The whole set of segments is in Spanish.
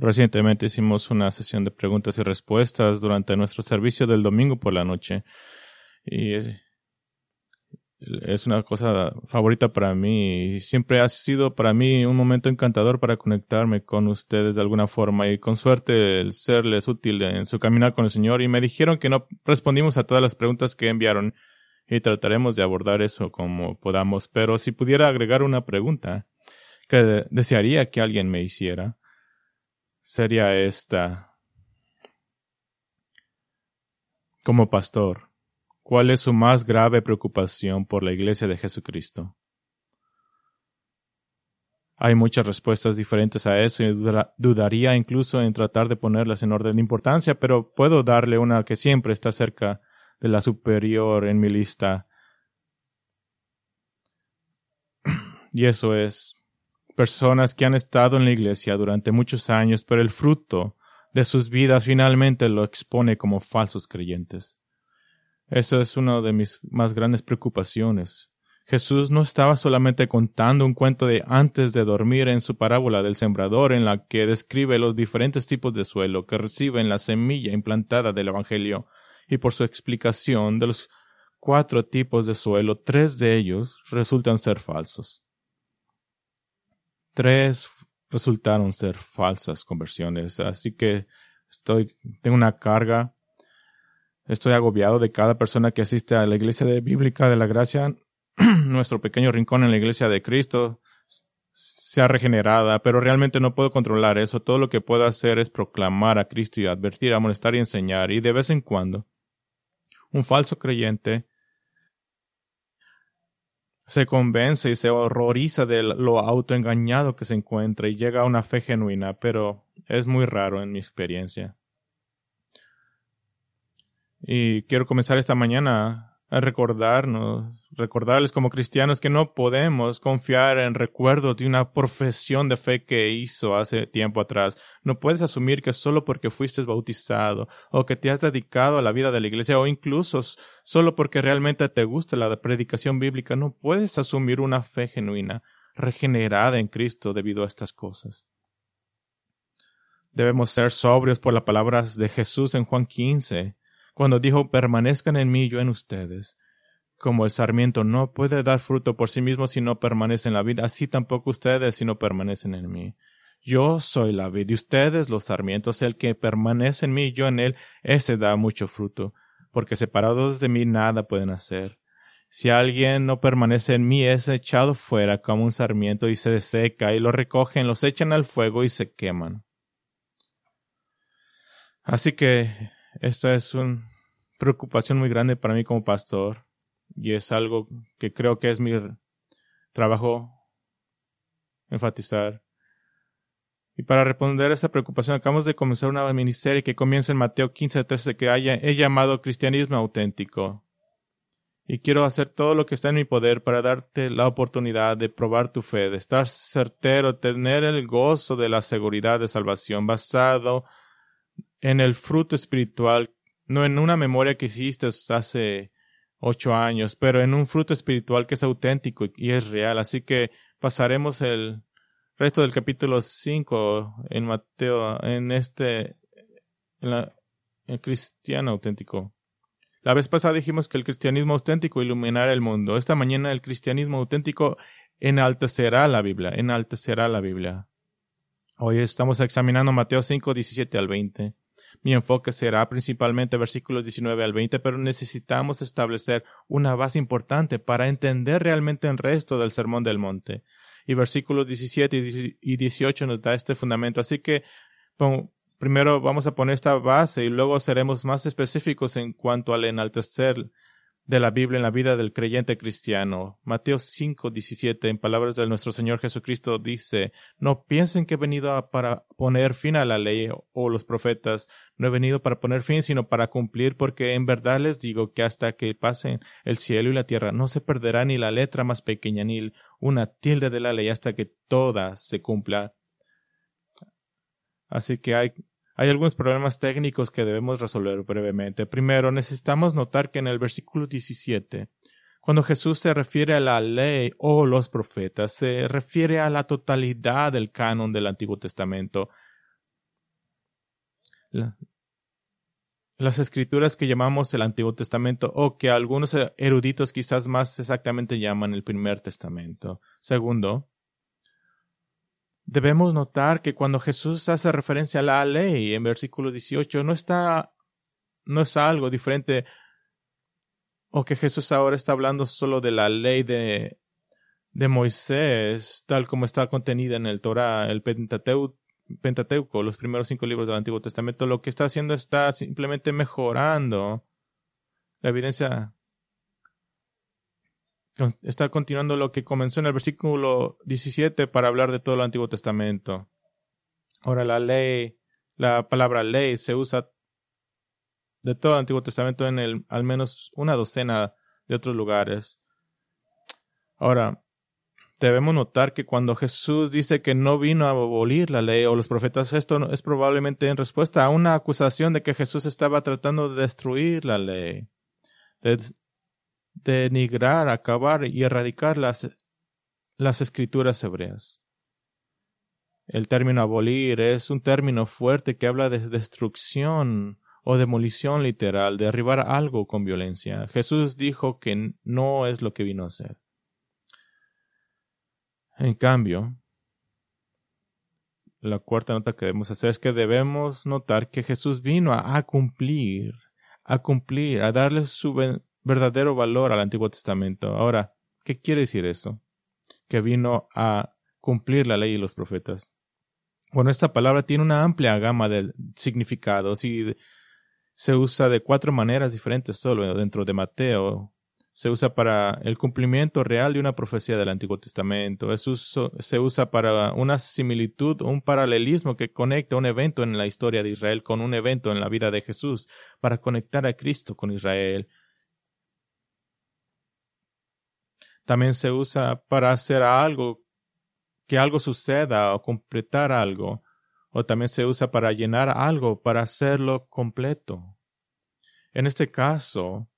Recientemente hicimos una sesión de preguntas y respuestas durante nuestro servicio del domingo por la noche. Y es una cosa favorita para mí. Siempre ha sido para mí un momento encantador para conectarme con ustedes de alguna forma y con suerte el serles útil en su caminar con el Señor. Y me dijeron que no respondimos a todas las preguntas que enviaron y trataremos de abordar eso como podamos. Pero si pudiera agregar una pregunta que desearía que alguien me hiciera, sería esta. Como pastor, ¿cuál es su más grave preocupación por la Iglesia de Jesucristo? Hay muchas respuestas diferentes a eso y dudaría incluso en tratar de ponerlas en orden de importancia, pero puedo darle una que siempre está cerca de la superior en mi lista. Y eso es personas que han estado en la iglesia durante muchos años, pero el fruto de sus vidas finalmente lo expone como falsos creyentes. Esa es una de mis más grandes preocupaciones. Jesús no estaba solamente contando un cuento de antes de dormir en su parábola del sembrador en la que describe los diferentes tipos de suelo que reciben la semilla implantada del Evangelio y por su explicación de los cuatro tipos de suelo, tres de ellos resultan ser falsos. Tres resultaron ser falsas conversiones, así que estoy, tengo una carga, estoy agobiado de cada persona que asiste a la iglesia de bíblica de la gracia, nuestro pequeño rincón en la iglesia de Cristo, sea regenerada, pero realmente no puedo controlar eso. Todo lo que puedo hacer es proclamar a Cristo y advertir, amonestar y enseñar, y de vez en cuando un falso creyente se convence y se horroriza de lo autoengañado que se encuentra y llega a una fe genuina, pero es muy raro en mi experiencia. Y quiero comenzar esta mañana a recordarnos, recordarles como cristianos que no podemos confiar en recuerdos de una profesión de fe que hizo hace tiempo atrás. No puedes asumir que solo porque fuiste bautizado o que te has dedicado a la vida de la iglesia o incluso solo porque realmente te gusta la predicación bíblica, no puedes asumir una fe genuina, regenerada en Cristo debido a estas cosas. Debemos ser sobrios por las palabras de Jesús en Juan 15 cuando dijo permanezcan en mí yo en ustedes. Como el sarmiento no puede dar fruto por sí mismo si no permanece en la vida, así tampoco ustedes si no permanecen en mí. Yo soy la vid y ustedes los sarmientos, el que permanece en mí yo en él, ese da mucho fruto, porque separados de mí nada pueden hacer. Si alguien no permanece en mí, es echado fuera como un sarmiento y se seca, y lo recogen, los echan al fuego y se queman. Así que esta es una preocupación muy grande para mí como pastor y es algo que creo que es mi trabajo enfatizar. Y para responder a esta preocupación, acabamos de comenzar una miniserie que comienza en Mateo 15, 13, que haya, he llamado cristianismo auténtico. Y quiero hacer todo lo que está en mi poder para darte la oportunidad de probar tu fe, de estar certero, tener el gozo de la seguridad de salvación basado en el fruto espiritual, no en una memoria que hiciste hace ocho años, pero en un fruto espiritual que es auténtico y es real. Así que pasaremos el resto del capítulo 5 en Mateo, en este, en el cristiano auténtico. La vez pasada dijimos que el cristianismo auténtico iluminará el mundo. Esta mañana el cristianismo auténtico enaltecerá la Biblia, enaltecerá la Biblia. Hoy estamos examinando Mateo 5, 17 al 20. Mi enfoque será principalmente versículos 19 al 20, pero necesitamos establecer una base importante para entender realmente el resto del Sermón del Monte. Y versículos 17 y 18 nos da este fundamento. Así que primero vamos a poner esta base y luego seremos más específicos en cuanto al enaltecer de la Biblia en la vida del creyente cristiano. Mateo 5, 17, en palabras de nuestro Señor Jesucristo, dice, No piensen que he venido para poner fin a la ley o los profetas. No he venido para poner fin, sino para cumplir, porque en verdad les digo que hasta que pasen el cielo y la tierra, no se perderá ni la letra más pequeña, ni una tilde de la ley, hasta que toda se cumpla. Así que hay hay algunos problemas técnicos que debemos resolver brevemente. Primero, necesitamos notar que en el versículo 17, cuando Jesús se refiere a la ley o los profetas, se refiere a la totalidad del canon del Antiguo Testamento. las escrituras que llamamos el Antiguo Testamento o que algunos eruditos quizás más exactamente llaman el Primer Testamento. Segundo, debemos notar que cuando Jesús hace referencia a la ley en versículo 18 no está no es algo diferente o que Jesús ahora está hablando solo de la ley de, de Moisés, tal como está contenida en el Torah, el Pentateuco, los primeros cinco libros del Antiguo Testamento, lo que está haciendo está simplemente mejorando la evidencia. Está continuando lo que comenzó en el versículo 17 para hablar de todo el Antiguo Testamento. Ahora la ley, la palabra ley se usa de todo el Antiguo Testamento en al menos una docena de otros lugares. Ahora, debemos notar que cuando Jesús dice que no vino a abolir la ley o los profetas, esto es probablemente en respuesta a una acusación de que Jesús estaba tratando de destruir la ley, de denigrar, acabar y erradicar las, las escrituras hebreas. El término abolir es un término fuerte que habla de destrucción o demolición literal, de derribar algo con violencia. Jesús dijo que no es lo que vino a hacer. En cambio, la cuarta nota que debemos hacer es que debemos notar que Jesús vino a, cumplir, a cumplir, a darle su verdadero valor al Antiguo Testamento. Ahora, ¿qué quiere decir eso? Que vino a cumplir la ley y los profetas. Bueno, esta palabra tiene una amplia gama de significados y se usa de cuatro maneras diferentes solo dentro de Mateo, se usa para el cumplimiento real de una profecía del Antiguo Testamento. se usa para una similitud, un paralelismo que conecta un evento en la historia de Israel con un evento en la vida de Jesús, para conectar a Cristo con Israel. También se usa para hacer algo, que algo suceda o completar algo. O también se usa para llenar algo, para hacerlo completo. En este caso,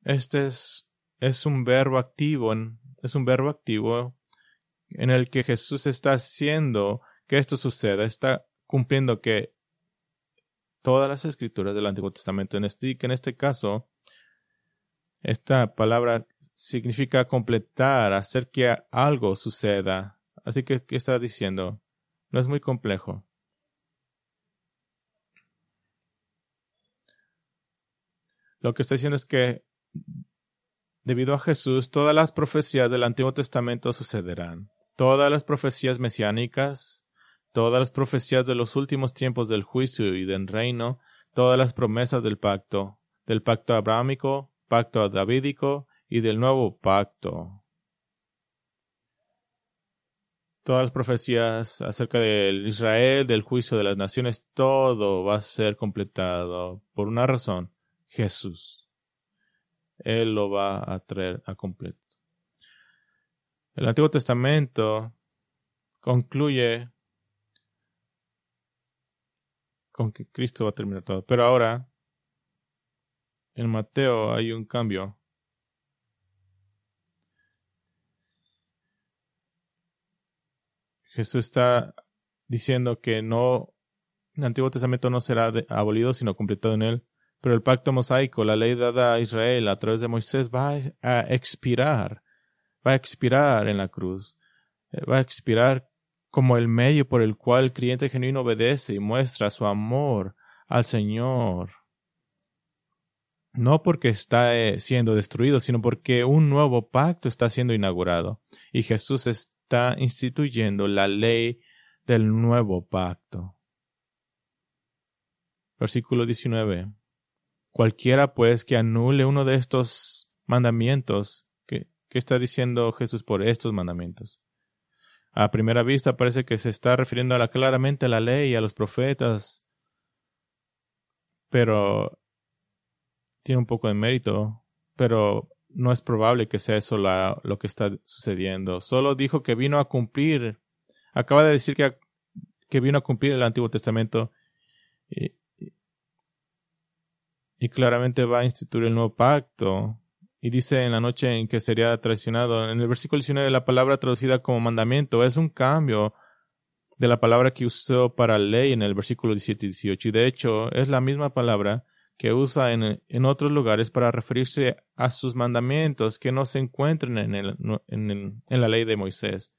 este es, es un verbo activo, es un verbo activo en el que Jesús está haciendo que esto suceda, está cumpliendo que todas las escrituras del Antiguo Testamento, en este, que en este caso, esta palabra significa completar, hacer que algo suceda. Así que, ¿qué está diciendo? No es muy complejo. Lo que está diciendo es que Debido a Jesús, todas las profecías del Antiguo Testamento sucederán. Todas las profecías mesiánicas, todas las profecías de los últimos tiempos del juicio y del reino, todas las promesas del pacto, del pacto abrámico, pacto davídico y del nuevo pacto. Todas las profecías acerca del Israel, del juicio de las naciones, todo va a ser completado por una razón, Jesús. Él lo va a traer a completo. El Antiguo Testamento concluye con que Cristo va a terminar todo. Pero ahora, en Mateo hay un cambio. Jesús está diciendo que no, el Antiguo Testamento no será abolido, sino completado en él. Pero el pacto mosaico, la ley dada a Israel a través de Moisés, va a expirar, va a expirar en la cruz, eh, va a expirar como el medio por el cual el cliente genuino obedece y muestra su amor al Señor. No porque está eh, siendo destruido, sino porque un nuevo pacto está siendo inaugurado y Jesús está instituyendo la ley del nuevo pacto. Versículo 19. Cualquiera, pues, que anule uno de estos mandamientos, ¿qué, está diciendo Jesús por estos mandamientos? A primera vista parece que se está refiriendo claramente a la ley y a los profetas, pero tiene un poco de mérito, pero no es probable que sea eso lo que está sucediendo. Solo dijo que vino a cumplir, acaba de decir que, que vino a cumplir el Antiguo Testamento y, y claramente va a instituir el nuevo pacto. Y dice en la noche en que sería traicionado. En el versículo 19 la palabra traducida como mandamiento es un cambio. de la palabra que usó para ley en el versículo 17 y 18. Y de hecho, es la misma palabra que usa en, en otros lugares para referirse a sus mandamientos que no se encuentran en, el, en, en la ley de Moisés.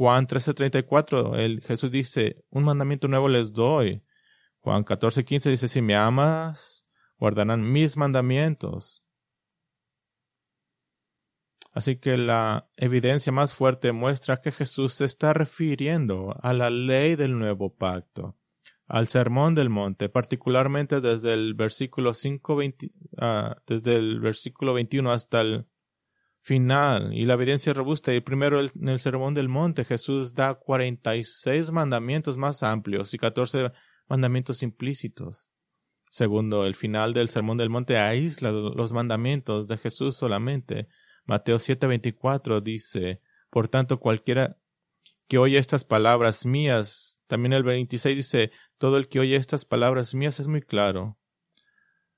Juan 13:34, el, Jesús dice, un mandamiento nuevo les doy. Juan 14:15 dice, si me amas, guardarán mis mandamientos. Así que la evidencia más fuerte muestra que Jesús se está refiriendo a la ley del nuevo pacto, al sermón del monte, particularmente desde el versículo 5, ah, desde el versículo 21 hasta el final. Y la evidencia robusta, y primero en el sermón del monte, Jesús da 46 mandamientos más amplios y 14 mandamientos implícitos. Segundo, el final del sermón del monte aísla los mandamientos de Jesús solamente Mateo 7:24 dice, por tanto cualquiera que oye estas palabras mías, también el 26 dice, todo el que oye estas palabras mías es muy claro.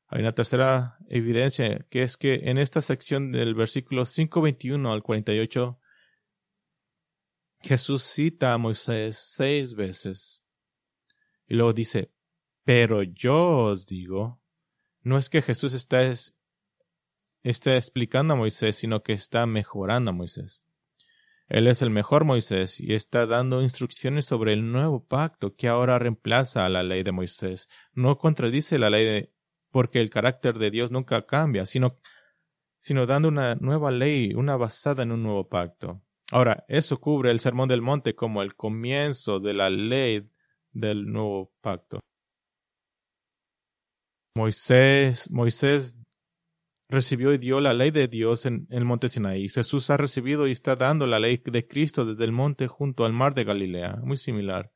Hay una tercera evidencia, que es que en esta sección del versículo 5:21 al 48, Jesús cita a Moisés seis veces. Y luego dice, pero yo os digo, no es que Jesús está está explicando a Moisés, sino que está mejorando a Moisés. Él es el mejor Moisés y está dando instrucciones sobre el nuevo pacto que ahora reemplaza a la ley de Moisés. No contradice la ley de, porque el carácter de Dios nunca cambia, sino, sino dando una nueva ley, una basada en un nuevo pacto. Ahora, eso cubre el Sermón del Monte como el comienzo de la ley del nuevo pacto. Moisés, Moisés recibió y dio la ley de Dios en, el monte Sinaí. Jesús ha recibido y está dando la ley de Cristo desde el monte junto al mar de Galilea. Muy similar.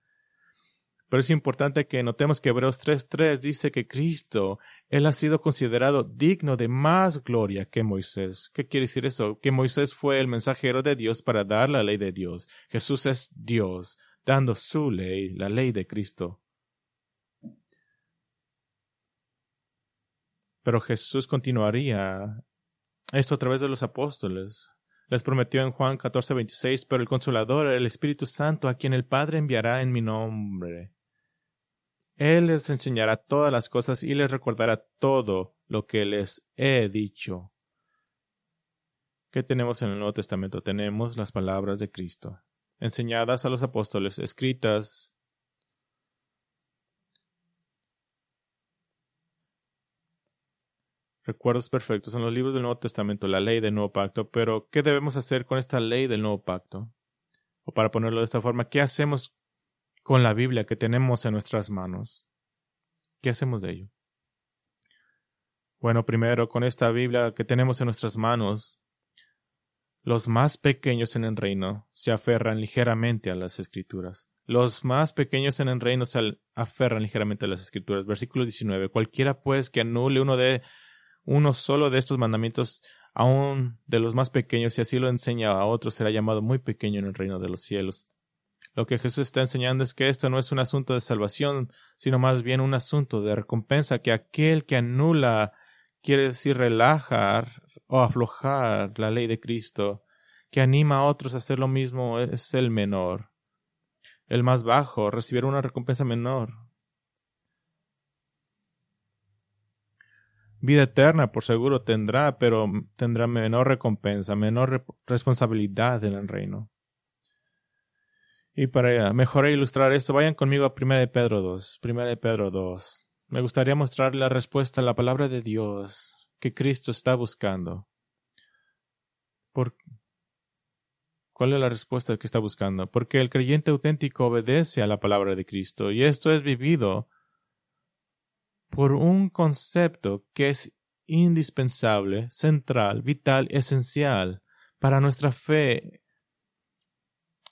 Pero es importante que notemos que Hebreos 3.3 dice que Cristo, Él ha sido considerado digno de más gloria que Moisés. ¿Qué quiere decir eso? Que Moisés fue el mensajero de Dios para dar la ley de Dios. Jesús es Dios, dando su ley, la ley de Cristo. Pero Jesús continuaría esto a través de los apóstoles. Les prometió en Juan 14, 26, pero el Consolador, el Espíritu Santo, a quien el Padre enviará en mi nombre. Él les enseñará todas las cosas y les recordará todo lo que les he dicho. ¿Qué tenemos en el Nuevo Testamento? Tenemos las palabras de Cristo, enseñadas a los apóstoles, escritas recuerdos perfectos en los libros del Nuevo Testamento, la ley del Nuevo Pacto, pero ¿qué debemos hacer con esta ley del Nuevo Pacto? O para ponerlo de esta forma, ¿qué hacemos con la Biblia que tenemos en nuestras manos? ¿Qué hacemos de ello? Bueno, primero, con esta Biblia que tenemos en nuestras manos, los más pequeños en el reino se aferran ligeramente a las escrituras. Los más pequeños en el reino se aferran ligeramente a las escrituras. Versículo 19. Cualquiera pues que anule uno de uno solo de estos mandamientos, aun de los más pequeños, si así lo enseña a otros, será llamado muy pequeño en el reino de los cielos. Lo que Jesús está enseñando es que esto no es un asunto de salvación, sino más bien un asunto de recompensa, que aquel que anula quiere decir relajar o aflojar la ley de Cristo, que anima a otros a hacer lo mismo, es el menor. El más bajo recibirá una recompensa menor. Vida eterna, por seguro tendrá, pero tendrá menor recompensa, menor responsabilidad en el reino. Y para mejor ilustrar esto, vayan conmigo a 1 de Pedro 2. 1 de Pedro 2. Me gustaría mostrar la respuesta a la palabra de Dios que Cristo está buscando. ¿Por... ¿Cuál es la respuesta que está buscando? Porque el creyente auténtico obedece a la palabra de Cristo y esto es vivido por un concepto que es indispensable, central, vital, esencial para nuestra fe,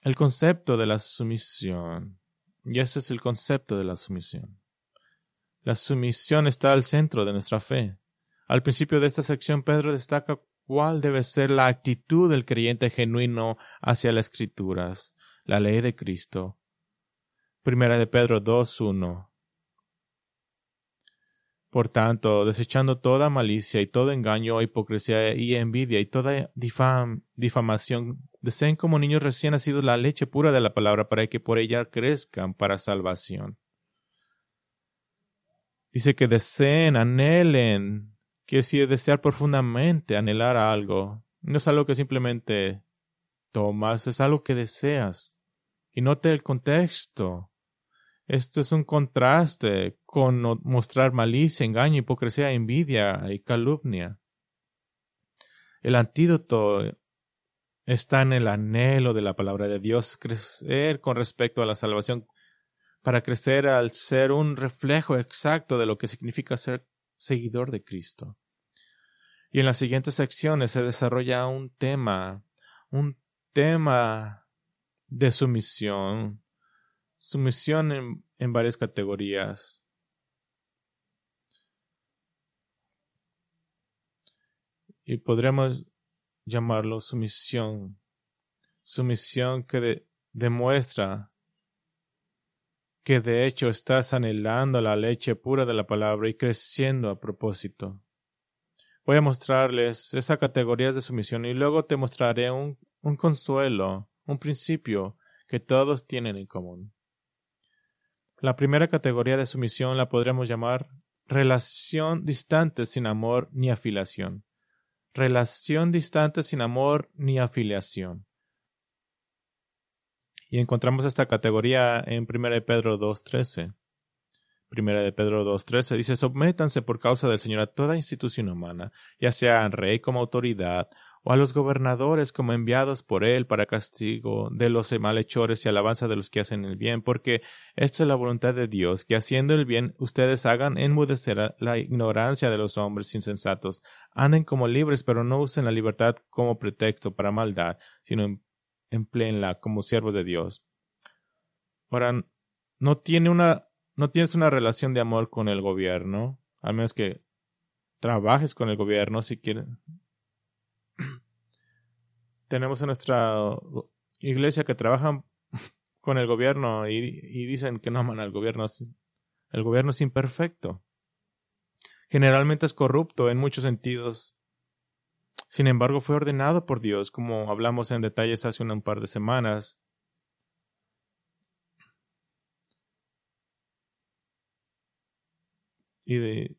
el concepto de la sumisión. Y ese es el concepto de la sumisión. La sumisión está al centro de nuestra fe. Al principio de esta sección, Pedro destaca cuál debe ser la actitud del creyente genuino hacia las escrituras, la ley de Cristo. Primera de Pedro 2.1 por tanto, desechando toda malicia y todo engaño, hipocresía y envidia y toda difamación Deseen como niños recién nacidos la leche pura de la palabra para que por ella crezcan para salvación. Dice que deseen, anhelen, quiere decir desear profundamente, anhelar algo. No es algo que simplemente tomas, es algo que deseas. Y note el contexto. Esto es un contraste con mostrar malicia, engaño, hipocresía, envidia y calumnia. El antídoto está en el anhelo de la palabra de Dios, crecer con respecto a la salvación, para crecer al ser un reflejo exacto de lo que significa ser seguidor de Cristo. Y en las siguientes secciones se desarrolla un tema, un tema de sumisión, sumisión en, en varias categorías. Y podremos llamarlo sumisión. Sumisión que demuestra que de hecho estás anhelando la leche pura de la palabra y creciendo a propósito. Voy a mostrarles esa categoría de sumisión y luego te mostraré un, un consuelo, un principio que todos tienen en común. La primera categoría de sumisión la podremos llamar relación distante sin amor ni afiliación relación distante sin amor ni afiliación. Y encontramos esta categoría en 1 de Pedro 2.13. 1 de Pedro 2.13 dice, sométanse por causa del Señor a toda institución humana, ya sea rey como autoridad, o a los gobernadores como enviados por él para castigo de los malhechores y alabanza de los que hacen el bien, porque esta es la voluntad de Dios, que haciendo el bien ustedes hagan enmudecer la ignorancia de los hombres insensatos, anden como libres, pero no usen la libertad como pretexto para maldad, sino em-, empleenla como siervos de Dios. Ahora, no tiene una, no tienes una relación de amor con el gobierno, al menos que trabajes con el gobierno si quieres tenemos en nuestra iglesia que trabajan con el gobierno y, dicen que no aman al gobierno. El gobierno es imperfecto. Generalmente es corrupto en muchos sentidos. Sin embargo, fue ordenado por Dios, como hablamos en detalles hace un par de semanas. Y de,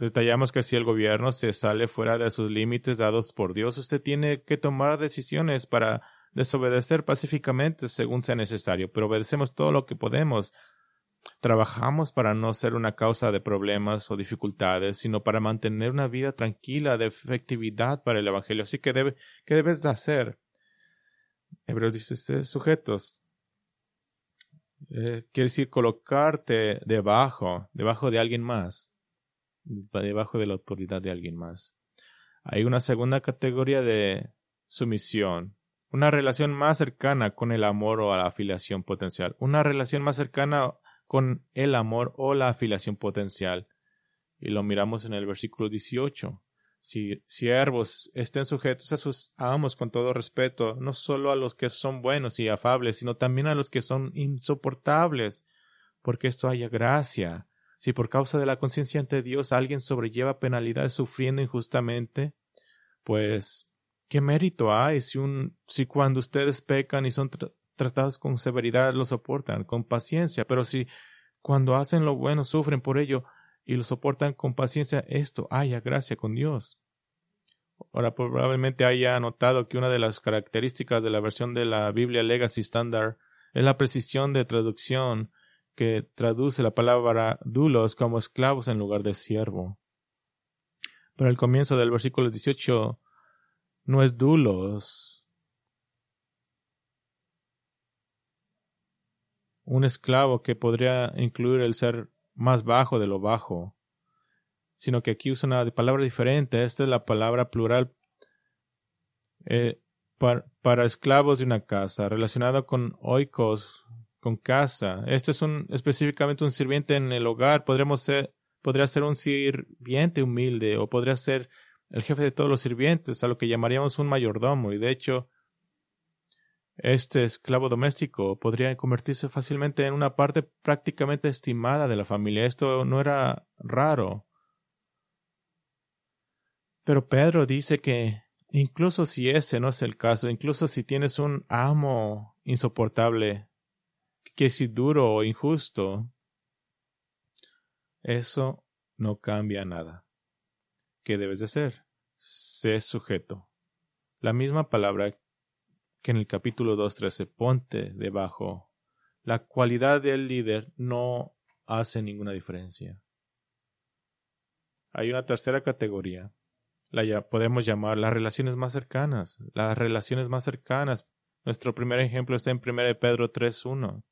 Detallamos que si el gobierno se sale fuera de sus límites dados por Dios, usted tiene que tomar decisiones para desobedecer pacíficamente según sea necesario, pero obedecemos todo lo que podemos. Trabajamos para no ser una causa de problemas o dificultades, sino para mantener una vida tranquila de efectividad para el Evangelio. Así que debe, ¿qué debes de hacer? Hebreos dice, sujetos. Eh, quiere decir colocarte debajo, debajo de alguien más debajo de la autoridad de alguien más. Hay una segunda categoría de sumisión, una relación más cercana con el amor o la afiliación potencial, una relación más cercana con el amor o la afiliación potencial. Y lo miramos en el versículo 18. Si siervos estén sujetos a sus amos con todo respeto, no solo a los que son buenos y afables, sino también a los que son insoportables, porque esto haya gracia si por causa de la conciencia ante Dios alguien sobrelleva penalidades sufriendo injustamente, pues ¿qué mérito hay si, un, si cuando ustedes pecan y son tratados con severidad lo soportan con paciencia? Pero si cuando hacen lo bueno sufren por ello y lo soportan con paciencia, esto haya gracia con Dios. Ahora probablemente haya notado que una de las características de la versión de la Biblia Legacy Standard es la precisión de traducción que traduce la palabra dulos como esclavos en lugar de siervo. Pero el comienzo del versículo 18 no es dulos. Un esclavo que podría incluir el ser más bajo de lo bajo, sino que aquí usa una palabra diferente. Esta es la palabra plural eh, para, esclavos de una casa, relacionado con oikos, con casa. Este es un, específicamente un sirviente en el hogar. Podríamos ser, podría ser un sirviente humilde o podría ser el jefe de todos los sirvientes, a lo que llamaríamos un mayordomo. Y de hecho, este esclavo doméstico podría convertirse fácilmente en una parte prácticamente estimada de la familia. Esto no era raro. Pero Pedro dice que incluso si ese no es el caso, incluso si tienes un amo insoportable, que es duro o injusto, eso no cambia nada. ¿Qué debes de hacer? Sé sujeto. La misma palabra que en el capítulo 2.13, ponte debajo. La cualidad del líder no hace ninguna diferencia. Hay una tercera categoría. La ya podemos llamar las relaciones más cercanas. Las relaciones más cercanas. Nuestro primer ejemplo está en 1 Pedro 3.1.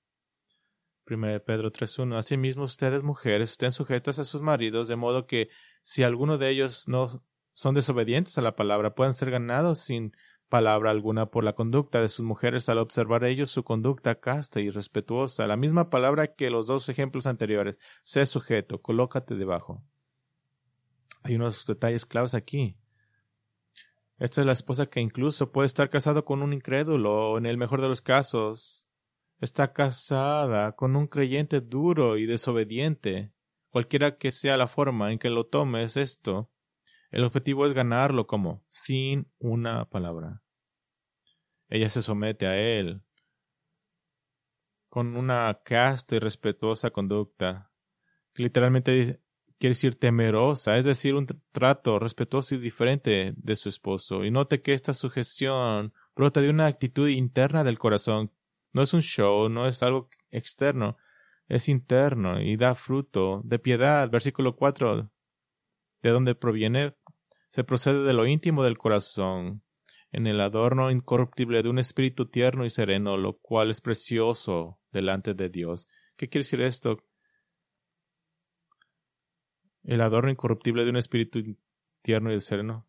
1 Pedro 3.1. Asimismo, ustedes mujeres estén sujetas a sus maridos, de modo que si alguno de ellos no son desobedientes a la palabra, puedan ser ganados sin palabra alguna por la conducta de sus mujeres al observar ellos su conducta casta y respetuosa. La misma palabra que los dos ejemplos anteriores. Sé sujeto, colócate debajo. Hay unos detalles claves aquí. Esta es la esposa que incluso puede estar casado con un incrédulo, o en el mejor de los casos, está casada con un creyente duro y desobediente. Cualquiera que sea la forma en que lo tomes esto, el objetivo es ganarlo como sin una palabra. Ella se somete a él con una casta y respetuosa conducta, literalmente quiere decir temerosa, es decir, un trato respetuoso y diferente de su esposo. Y note que esta sujeción brota de una actitud interna del corazón. No es un show, no es algo externo, es interno y da fruto de piedad. Versículo 4. ¿De dónde proviene? Se procede de lo íntimo del corazón, en el adorno incorruptible de un espíritu tierno y sereno, lo cual es precioso delante de Dios. ¿Qué quiere decir esto? El adorno incorruptible de un espíritu tierno y sereno,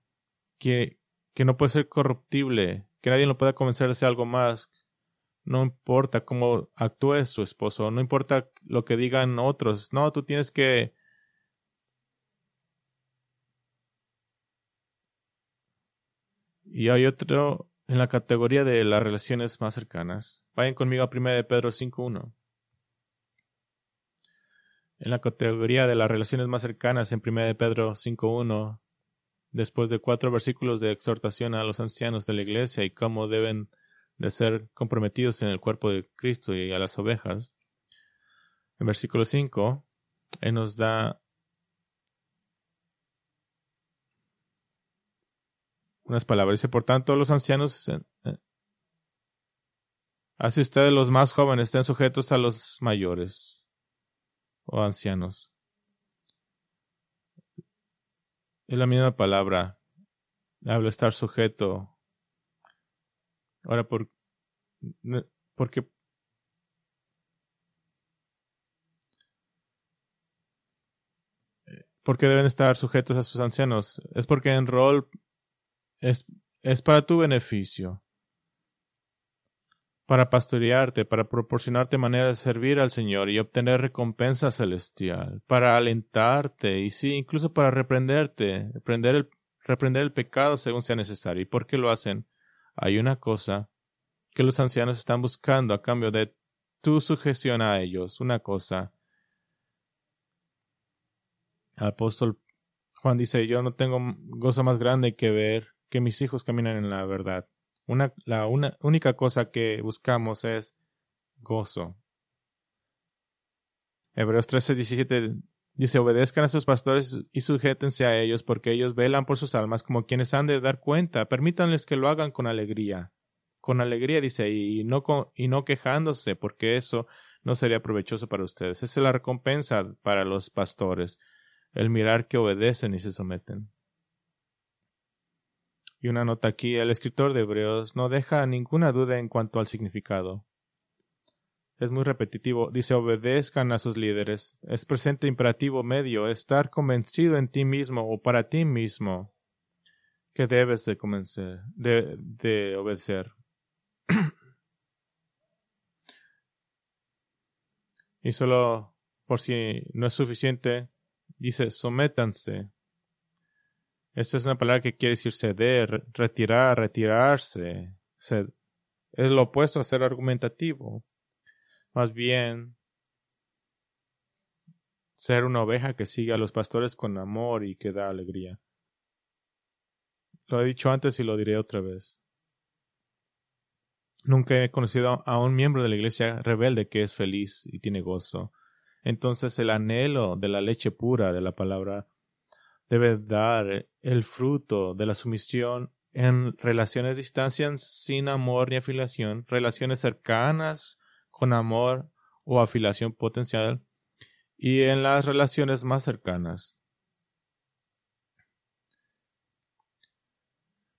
que, que no puede ser corruptible, que nadie lo pueda convencer de algo más. No importa cómo actúe su esposo, no importa lo que digan otros, no, tú tienes que Y hay otro en la categoría de las relaciones más cercanas. Vayan conmigo a 1 de Pedro 5.1 en la categoría de las relaciones más cercanas en 1 Pedro 5.1, después de cuatro versículos de exhortación a los ancianos de la iglesia y cómo deben de ser comprometidos en el cuerpo de Cristo y a las ovejas. En versículo 5, Él nos da unas palabras. Dice, por tanto, los ancianos, eh, eh, así ustedes los más jóvenes estén sujetos a los mayores o ancianos. Es la misma palabra. Habla estar sujeto. Ahora, ¿por, por qué? ¿Por qué deben estar sujetos a sus ancianos? Es porque en rol es, es para tu beneficio para pastorearte, para proporcionarte manera de servir al Señor y obtener recompensa celestial, para alentarte y sí, incluso para reprenderte, reprender el, reprender el pecado según sea necesario. ¿Y por qué lo hacen? Hay una cosa que los ancianos están buscando a cambio de tu sujeción a ellos, una cosa. Apóstol Juan dice, yo no tengo gozo más grande que ver que mis hijos caminan en la verdad. Una, la una, única cosa que buscamos es gozo. Hebreos 13:17 dice, obedezcan a sus pastores y sujétense a ellos, porque ellos velan por sus almas como quienes han de dar cuenta. Permítanles que lo hagan con alegría. Con alegría, dice, y no, y no quejándose, porque eso no sería provechoso para ustedes. Esa es la recompensa para los pastores, el mirar que obedecen y se someten. Y una nota aquí, el escritor de Hebreos no deja ninguna duda en cuanto al significado. Es muy repetitivo. Dice obedezcan a sus líderes. Es presente imperativo medio, estar convencido en ti mismo o para ti mismo que debes de convencer, de, de obedecer. y solo por si no es suficiente, dice sométanse esta es una palabra que quiere decir ceder, retirar, retirarse. es lo opuesto a ser argumentativo. Más bien, ser una oveja que sigue a los pastores con amor y que da alegría. Lo he dicho antes y lo diré otra vez. Nunca he conocido a un miembro de la iglesia rebelde que es feliz y tiene gozo. Entonces el anhelo de la leche pura de la palabra debe dar el fruto de la sumisión en relaciones de distancia sin amor ni afiliación, relaciones cercanas con amor o afiliación potencial y en las relaciones más cercanas.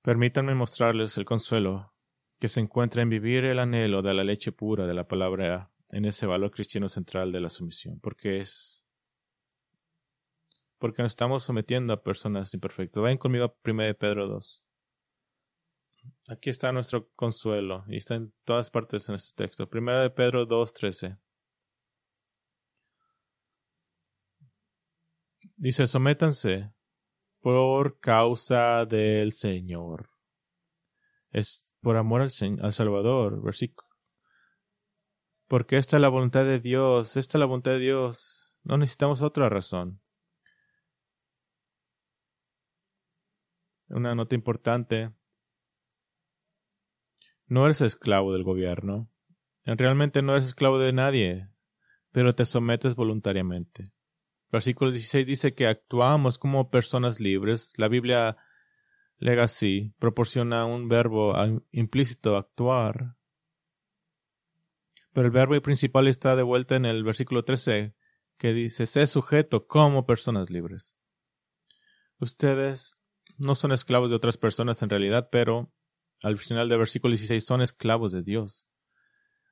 Permítanme mostrarles el consuelo que se encuentra en vivir el anhelo de la leche pura de la palabra en ese valor cristiano central de la sumisión, porque es porque nos estamos sometiendo a personas imperfectas. Vayan conmigo a 1 Pedro 2. Aquí está nuestro consuelo y está en todas partes en este texto. 1 de Pedro 2.13. Dice, sométanse por causa del Señor. Es por amor al, al Salvador, versículo. Porque esta es la voluntad de Dios, esta es la voluntad de Dios. No necesitamos otra razón. Una nota importante. No eres esclavo del gobierno. Realmente no eres esclavo de nadie, pero te sometes voluntariamente. Versículo 16 dice que actuamos como personas libres. La Biblia Legacy proporciona un verbo implícito actuar. Pero el verbo principal está de vuelta en el versículo 13, que dice, sé sujeto como personas libres. Ustedes no son esclavos de otras personas en realidad, pero al final del versículo 16 son esclavos de Dios.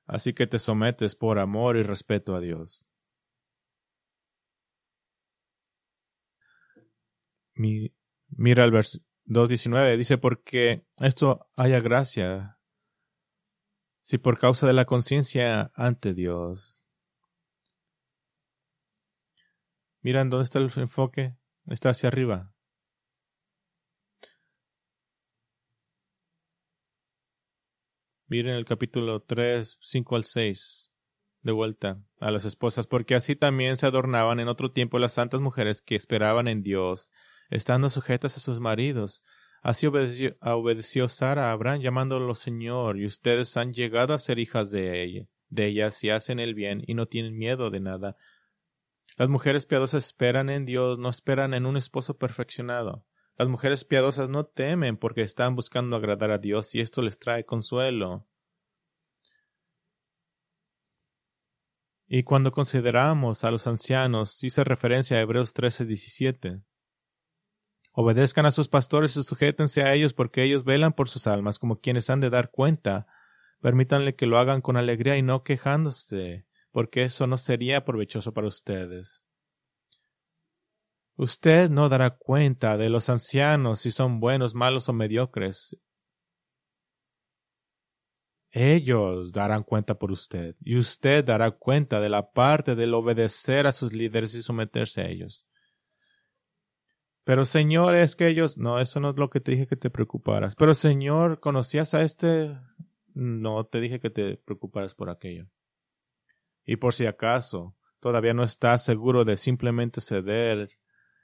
Así que te sometes por amor y respeto a Dios. mira el versículo 2.19, dice, porque esto haya gracia, si por causa de la conciencia ante Dios. Miran dónde está el enfoque, está hacia arriba. Miren el capítulo 3, 5 al 6 de vuelta a las esposas, porque así también se adornaban en otro tiempo las santas mujeres que esperaban en Dios estando sujetas a sus maridos. Así obedeció, obedeció Sara a Abraham llamándolo Señor, y ustedes han llegado a ser hijas de ella, de ellas y hacen el bien y no tienen miedo de nada. Las mujeres piadosas esperan en Dios, no esperan en un esposo perfeccionado. Las mujeres piadosas no temen porque están buscando agradar a Dios y esto les trae consuelo. Y cuando consideramos a los ancianos, hice referencia a Hebreos 13, 17. Obedezcan a sus pastores y sujétense a ellos porque ellos velan por sus almas como quienes han de dar cuenta. Permítanle que lo hagan con alegría y no quejándose, porque eso no sería provechoso para ustedes. Usted no dará cuenta de los ancianos si son buenos, malos o mediocres. Ellos darán cuenta por usted, y usted dará cuenta de la parte del obedecer a sus líderes y someterse a ellos. Pero Señor, es que ellos, no, eso no es lo que te dije que te preocuparas. Pero Señor, ¿conocías a este? No, te dije que te preocuparas por aquello. Y por si acaso, todavía no estás seguro de simplemente ceder,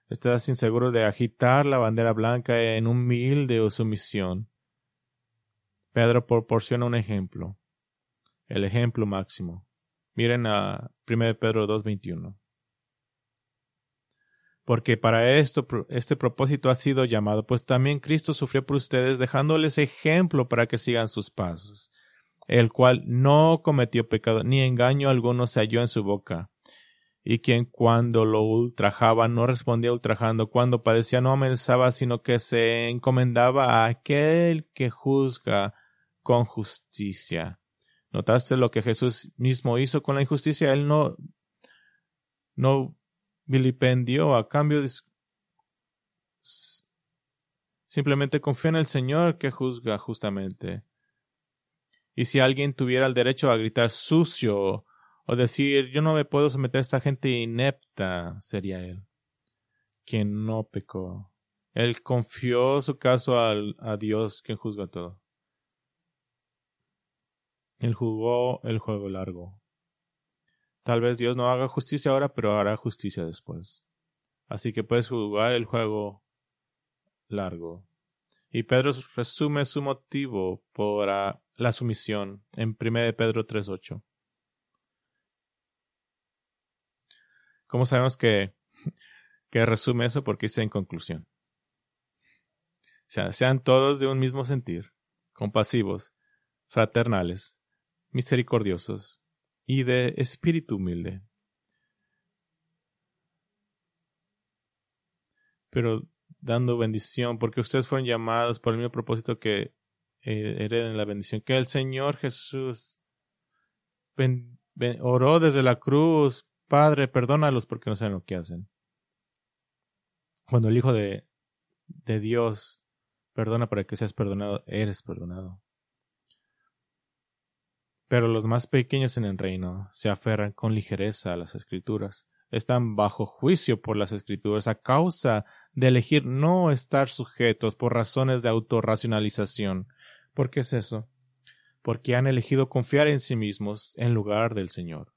estás inseguro de agitar la bandera blanca en humilde sumisión. Pedro proporciona un ejemplo, el ejemplo máximo. Miren a 1 Pedro 2.21 porque para esto este propósito ha sido llamado, pues también Cristo sufrió por ustedes, dejándoles ejemplo para que sigan sus pasos, el cual no cometió pecado, ni engaño alguno se halló en su boca, y quien cuando lo ultrajaba no respondía ultrajando, cuando padecía no amenazaba, sino que se encomendaba a aquel que juzga con justicia. ¿Notaste lo que Jesús mismo hizo con la injusticia? Él no, no vilipendió a cambio de... Simplemente confía en el Señor que juzga justamente. Y si alguien tuviera el derecho a gritar sucio o decir yo no me puedo someter a esta gente inepta, sería él, quien no pecó. Él confió su caso a Dios, quien juzga todo. Él jugó el juego largo. Tal vez Dios no haga justicia ahora, pero hará justicia después. Así que puedes jugar el juego largo. Y Pedro resume su motivo por la sumisión en 1 Pedro 3.8. ¿Cómo sabemos que, que resume eso? Porque dice en conclusión. O sea, sean todos de un mismo sentir, compasivos, fraternales, misericordiosos y de espíritu humilde. Pero dando bendición, porque ustedes fueron llamados por el mismo propósito que eh, hereden la bendición. Que el Señor Jesús oró desde la cruz, Padre, perdónalos porque no saben lo que hacen. Cuando el Hijo de, de Dios perdona para que seas perdonado, eres perdonado. Pero los más pequeños en el reino se aferran con ligereza a las escrituras, están bajo juicio por las escrituras a causa de elegir no estar sujetos por razones de autorracionalización. ¿Por qué es eso? Porque han elegido confiar en sí mismos en lugar del Señor.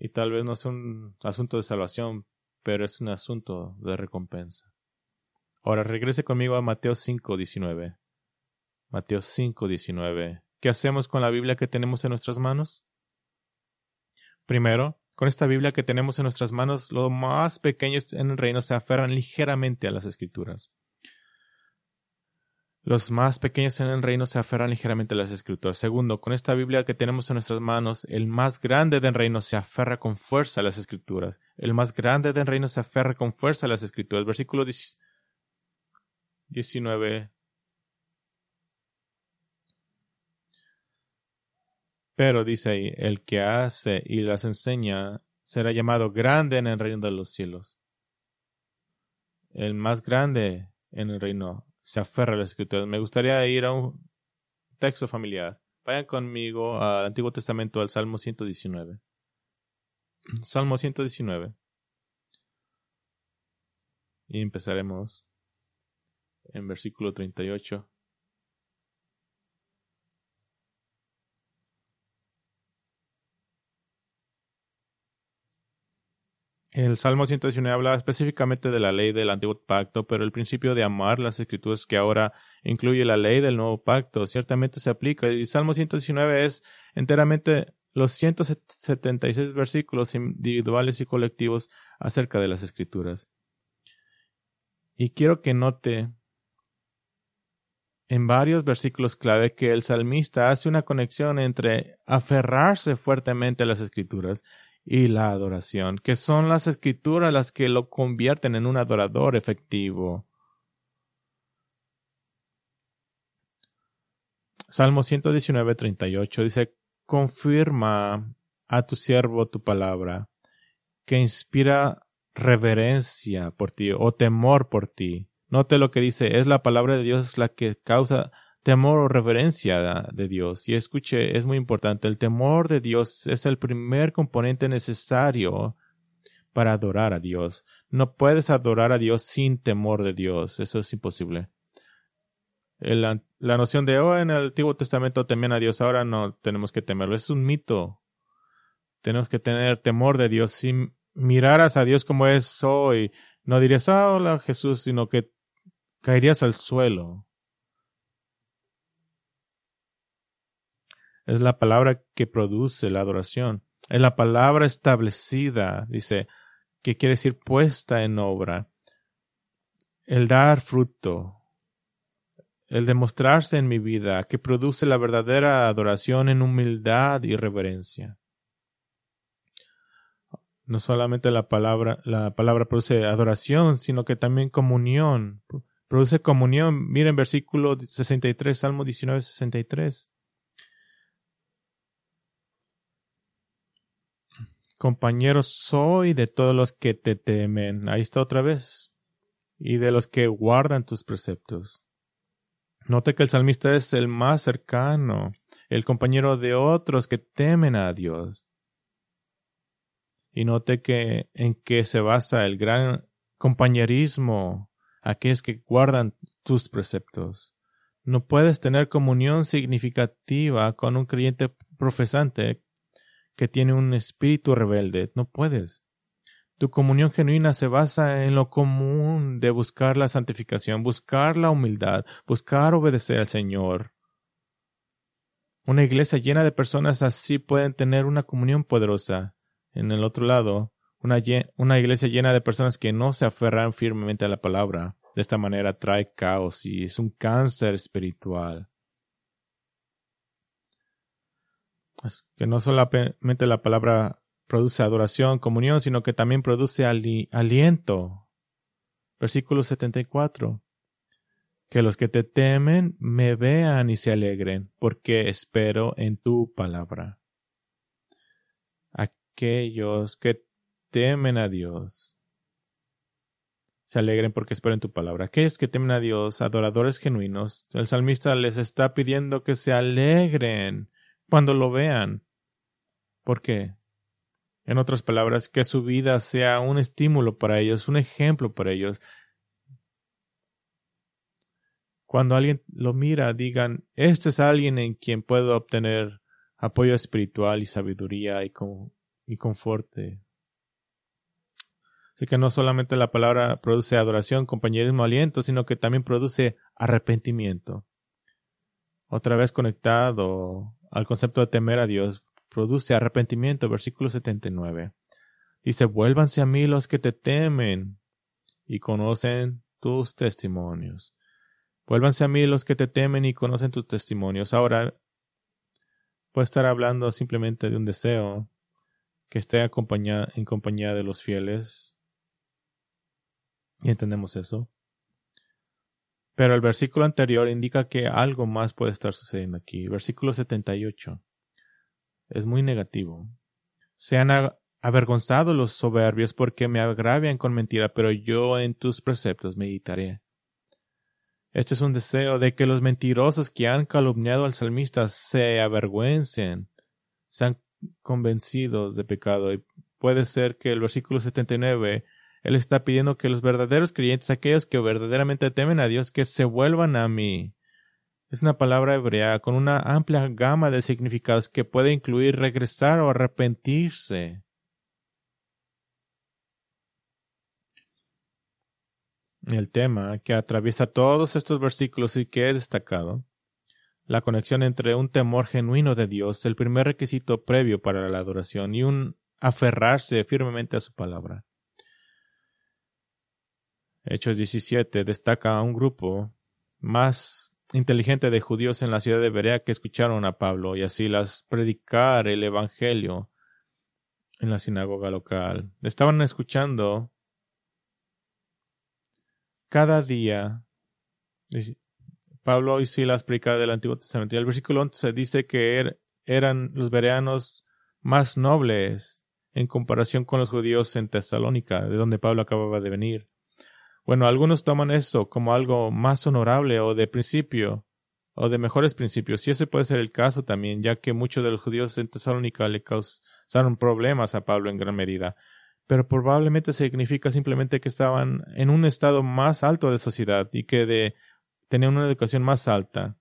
Y tal vez no es un asunto de salvación, pero es un asunto de recompensa. Ahora regrese conmigo a Mateo 5, 19. Mateo 5, 19. ¿Qué hacemos con la Biblia que tenemos en nuestras manos? Primero, con esta Biblia que tenemos en nuestras manos, los más pequeños en el reino se aferran ligeramente a las escrituras. Los más pequeños en el reino se aferran ligeramente a las escrituras. Segundo, con esta Biblia que tenemos en nuestras manos, el más grande del reino se aferra con fuerza a las escrituras. El más grande del reino se aferra con fuerza a las escrituras. Versículo 19 Pero dice ahí, el que hace y las enseña será llamado grande en el reino de los cielos. El más grande en el reino se aferra a la escritura. Me gustaría ir a un texto familiar. Vayan conmigo al Antiguo Testamento, al Salmo 119. Salmo 119. Y empezaremos en versículo 38. El Salmo 119 habla específicamente de la ley del antiguo pacto, pero el principio de amar las escrituras que ahora incluye la ley del nuevo pacto ciertamente se aplica. Y Salmo 119 es enteramente los 176 versículos individuales y colectivos acerca de las escrituras. Y quiero que note en varios versículos clave que el salmista hace una conexión entre aferrarse fuertemente a las escrituras y la adoración, que son las escrituras las que lo convierten en un adorador efectivo. Salmo 119, 38 dice, confirma a tu siervo tu palabra, que inspira reverencia por ti o temor por ti. Note lo que dice, es la palabra de Dios la que causa temor o reverencia de Dios. Y escuche, es muy importante, el temor de Dios es el primer componente necesario para adorar a Dios. No puedes adorar a Dios sin temor de Dios, eso es imposible. La, la noción de, oh, en el Antiguo Testamento temían a Dios, ahora no tenemos que temerlo, es un mito. Tenemos que tener temor de Dios. Si miraras a Dios como es hoy, no dirías, ah, hola Jesús, sino que caerías al suelo. Es la palabra que produce la adoración. Es la palabra establecida, dice, que quiere decir puesta en obra. El dar fruto, el demostrarse en mi vida, que produce la verdadera adoración en humildad y reverencia. No solamente la palabra, la palabra produce adoración, sino que también comunión. Produce comunión. Miren versículo 63, Salmo 19, 63. Compañeros soy de todos los que te temen. Ahí está otra vez. Y de los que guardan tus preceptos. Note que el salmista es el más cercano, el compañero de otros que temen a Dios. Y note que en qué se basa el gran compañerismo, aquellos que guardan tus preceptos. No puedes tener comunión significativa con un creyente profesante que tiene un espíritu rebelde. No puedes. Tu comunión genuina se basa en lo común de buscar la santificación, buscar la humildad, buscar obedecer al Señor. Una iglesia llena de personas así pueden tener una comunión poderosa. En el otro lado, una, una iglesia llena de personas que no se aferran firmemente a la palabra. De esta manera trae caos y es un cáncer espiritual. Que no solamente la palabra produce adoración, comunión, sino que también produce aliento. Versículo 74. Que los que te temen me vean y se alegren, porque espero en tu palabra. Aquellos que temen a Dios se alegren porque espero en tu palabra. Aquellos que temen a Dios, adoradores genuinos, el salmista les está pidiendo que se alegren cuando lo vean. ¿Por qué? En otras palabras, que su vida sea un estímulo para ellos, un ejemplo para ellos. Cuando alguien lo mira, digan, este es alguien en quien puedo obtener apoyo espiritual y sabiduría y, con, y conforte. Así que no solamente la palabra produce adoración, compañerismo, aliento, sino que también produce arrepentimiento. Otra vez conectado al concepto de temer a Dios, produce arrepentimiento, versículo 79. Dice, vuélvanse a mí los que te temen y conocen tus testimonios. Vuélvanse a mí los que te temen y conocen tus testimonios. Ahora, puede estar hablando simplemente de un deseo que esté en compañía de los fieles. Y entendemos eso. Pero el versículo anterior indica que algo más puede estar sucediendo aquí. Versículo 78. Es muy negativo. Se han avergonzado los soberbios porque me agravian con mentira, pero yo en tus preceptos meditaré. Este es un deseo de que los mentirosos que han calumniado al salmista se avergüencen, sean convencidos de pecado. Y puede ser que el versículo 79 él está pidiendo que los verdaderos creyentes, aquellos que verdaderamente temen a Dios, que se vuelvan a mí. Es una palabra hebrea con una amplia gama de significados que puede incluir regresar o arrepentirse. El tema que atraviesa todos estos versículos y que he destacado, la conexión entre un temor genuino de Dios, el primer requisito previo para la adoración, y un aferrarse firmemente a su palabra. Hechos 17 destaca a un grupo más inteligente de judíos en la ciudad de Berea que escucharon a Pablo y así las predicar el Evangelio en la sinagoga local. Estaban escuchando cada día. Pablo y Silas predicaban del Antiguo Testamento. Y el versículo 11 dice que er, eran los bereanos más nobles en comparación con los judíos en Tesalónica, de donde Pablo acababa de venir. Bueno, algunos toman eso como algo más honorable o de principio, o de mejores principios, y ese puede ser el caso también, ya que muchos de los judíos en Tesalónica le causaron problemas a Pablo en gran medida, pero probablemente significa simplemente que estaban en un estado más alto de sociedad y que de, tenían una educación más alta.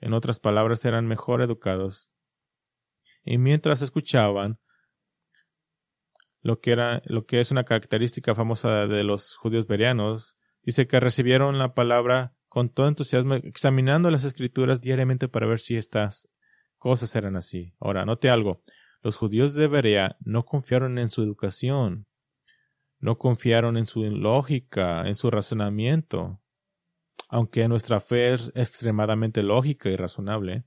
En otras palabras, eran mejor educados. Y mientras escuchaban, lo que, era, lo que es una característica famosa de los judíos berianos, dice que recibieron la palabra con todo entusiasmo, examinando las escrituras diariamente para ver si estas cosas eran así. Ahora, note algo, los judíos de Berea no confiaron en su educación, no confiaron en su lógica, en su razonamiento, aunque nuestra fe es extremadamente lógica y razonable,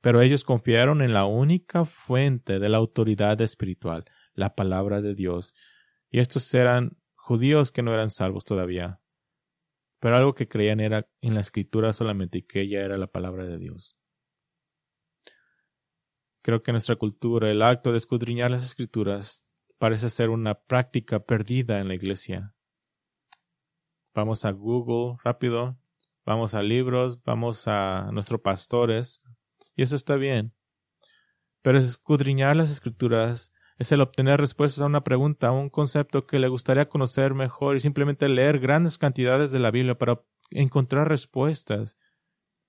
pero ellos confiaron en la única fuente de la autoridad espiritual, la palabra de Dios. Y estos eran judíos que no eran salvos todavía. Pero algo que creían era en la escritura solamente que ella era la palabra de Dios. Creo que en nuestra cultura el acto de escudriñar las escrituras parece ser una práctica perdida en la iglesia. Vamos a Google rápido, vamos a libros, vamos a nuestros pastores, y eso está bien. Pero escudriñar las escrituras es el obtener respuestas a una pregunta, a un concepto que le gustaría conocer mejor y simplemente leer grandes cantidades de la Biblia para encontrar respuestas,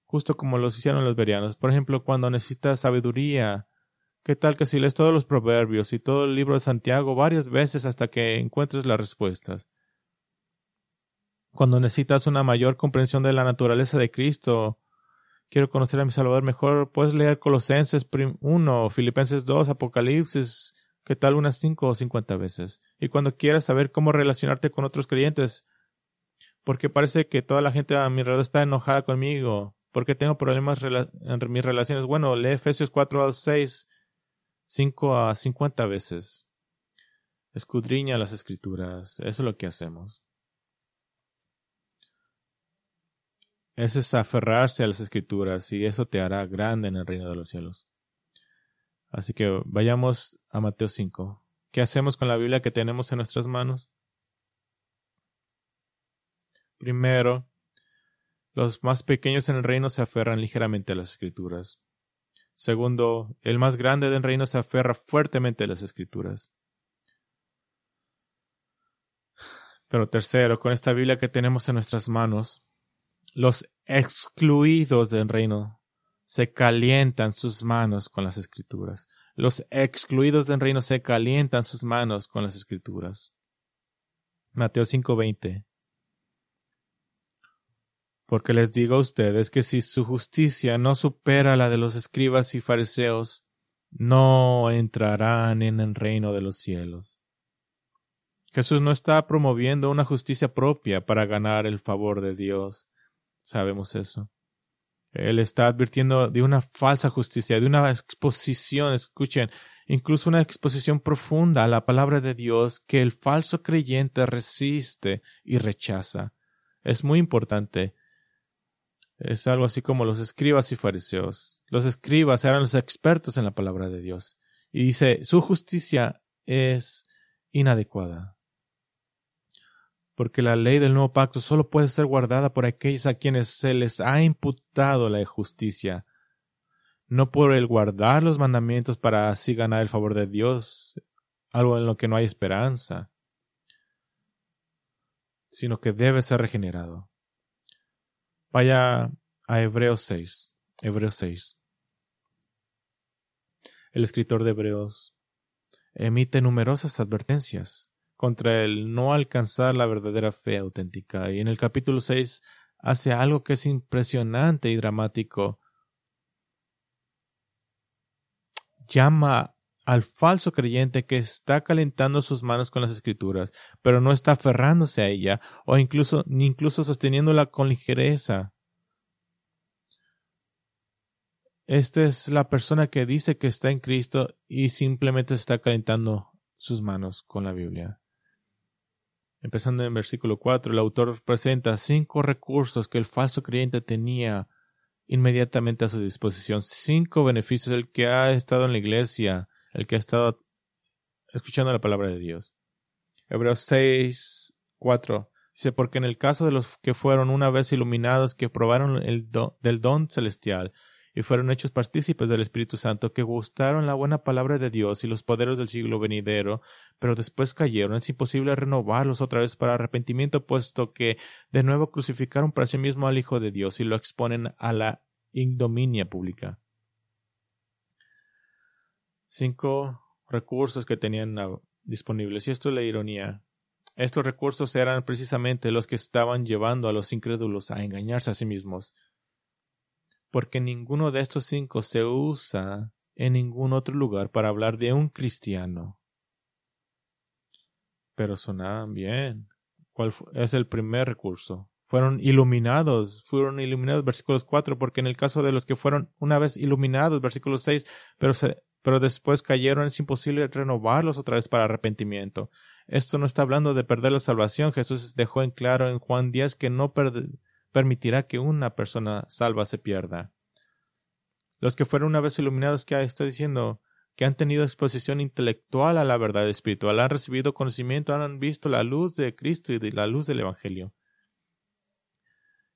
justo como los hicieron los berianos. Por ejemplo, cuando necesitas sabiduría, ¿Qué tal que si lees todos los proverbios y todo el libro de Santiago varias veces hasta que encuentres las respuestas? Cuando necesitas una mayor comprensión de la naturaleza de Cristo, quiero conocer a mi Salvador mejor, puedes leer Colosenses 1, Filipenses 2, Apocalipsis, ¿qué tal unas 5 o 50 veces? Y cuando quieras saber cómo relacionarte con otros creyentes, porque parece que toda la gente a mi alrededor está enojada conmigo, porque tengo problemas en mis relaciones. Bueno, lee Efesios 4 al 6 5 a 50 veces. Escudriña las escrituras. Eso es lo que hacemos. Eso es aferrarse a las escrituras y eso te hará grande en el reino de los cielos. Así que vayamos a Mateo 5. ¿Qué hacemos con la Biblia que tenemos en nuestras manos? Primero, los más pequeños en el reino se aferran ligeramente a las escrituras. Segundo, el más grande del reino se aferra fuertemente a las escrituras. Pero tercero, con esta Biblia que tenemos en nuestras manos, los excluidos del reino se calientan sus manos con las escrituras. Los excluidos del reino se calientan sus manos con las escrituras. Mateo 5:20 porque les digo a ustedes que si su justicia no supera la de los escribas y fariseos, no entrarán en el reino de los cielos. Jesús no está promoviendo una justicia propia para ganar el favor de Dios. Sabemos eso. Él está advirtiendo de una falsa justicia, de una exposición, escuchen, incluso una exposición profunda a la palabra de Dios que el falso creyente resiste y rechaza. Es muy importante es algo así como los escribas y fariseos. Los escribas eran los expertos en la palabra de Dios. Y dice, su justicia es inadecuada. Porque la ley del nuevo pacto solo puede ser guardada por aquellos a quienes se les ha imputado la justicia, no por el guardar los mandamientos para así ganar el favor de Dios, algo en lo que no hay esperanza, sino que debe ser regenerado. Vaya a Hebreos 6. Hebreos 6. El escritor de Hebreos emite numerosas advertencias contra el no alcanzar la verdadera fe auténtica. Y en el capítulo 6 hace algo que es impresionante y dramático. Llama al falso creyente que está calentando sus manos con las escrituras, pero no está aferrándose a ella, o incluso, ni incluso sosteniéndola con ligereza. Esta es la persona que dice que está en Cristo y simplemente está calentando sus manos con la Biblia. Empezando en versículo 4, el autor presenta cinco recursos que el falso creyente tenía inmediatamente a su disposición, cinco beneficios del que ha estado en la iglesia, el que ha estado escuchando la palabra de Dios. Hebreos 6, 4 dice, porque en el caso de los que fueron una vez iluminados, que probaron el del don celestial, y fueron hechos partícipes del Espíritu Santo, que gustaron la buena palabra de Dios y los poderes del siglo venidero, pero después cayeron. Es imposible renovarlos otra vez para arrepentimiento, puesto que de nuevo crucificaron para sí mismo al Hijo de Dios y lo exponen a la ignominia pública cinco recursos que tenían disponibles. Y esto es la ironía. Estos recursos eran precisamente los que estaban llevando a los incrédulos a engañarse a sí mismos. Porque ninguno de estos cinco se usa en ningún otro lugar para hablar de un cristiano. Pero sonaban bien. ¿Cuál es el primer recurso? Fueron iluminados, fueron iluminados, versículos 4, porque en el caso de los que fueron una vez iluminados, versículo 6, pero se pero después cayeron, es imposible renovarlos otra vez para arrepentimiento. Esto no está hablando de perder la salvación. Jesús dejó en claro en Juan 10 que no permitirá que una persona salva se pierda. Los que fueron una vez iluminados, ¿qué está diciendo? Que han tenido exposición intelectual a la verdad espiritual, han recibido conocimiento, han visto la luz de Cristo y la luz del Evangelio.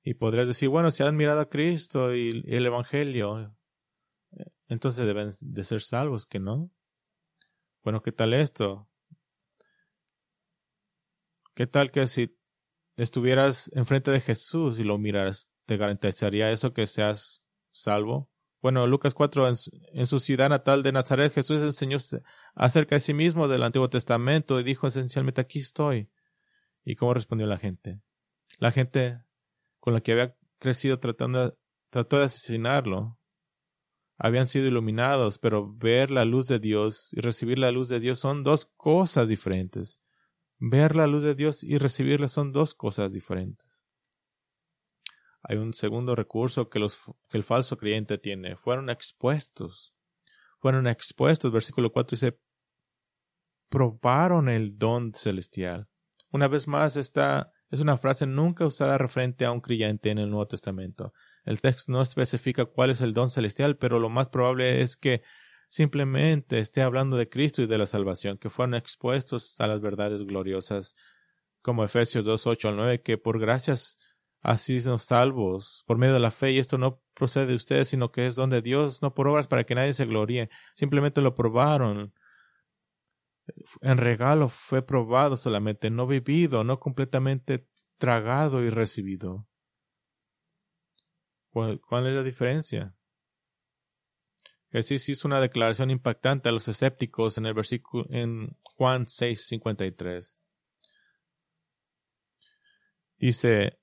Y podrías decir, bueno, si han mirado a Cristo y el Evangelio, entonces deben de ser salvos, ¿que no? Bueno, ¿qué tal esto? ¿Qué tal que si estuvieras enfrente de Jesús y lo miraras, te garantizaría eso que seas salvo? bueno, Lucas 4, en, su ciudad natal de Nazaret, Jesús enseñó acerca de sí mismo del Antiguo Testamento y dijo esencialmente, aquí estoy. ¿Y cómo respondió la gente? La gente con la que había crecido tratando, trató de asesinarlo. Habían sido iluminados, pero ver la luz de Dios y recibir la luz de Dios son dos cosas diferentes. Ver la luz de Dios y recibirla son dos cosas diferentes. Hay un segundo recurso que, el falso creyente tiene. Fueron expuestos. Fueron expuestos. Versículo 4 dice, probaron el don celestial. Una vez más, esta es una frase nunca usada referente a un creyente en el Nuevo Testamento. El texto no especifica cuál es el don celestial, pero lo más probable es que simplemente esté hablando de Cristo y de la salvación, que fueron expuestos a las verdades gloriosas, como Efesios 2, 8 al 9, que por gracias así son salvos, por medio de la fe, y esto no procede de ustedes, sino que es don de Dios, no por obras para que nadie se gloríe, simplemente lo probaron. En regalo fue probado solamente, no vivido, no completamente tragado y recibido. ¿Cuál, es la diferencia? Jesús hizo una declaración impactante a los escépticos en el versículo en Juan 6:53. Dice,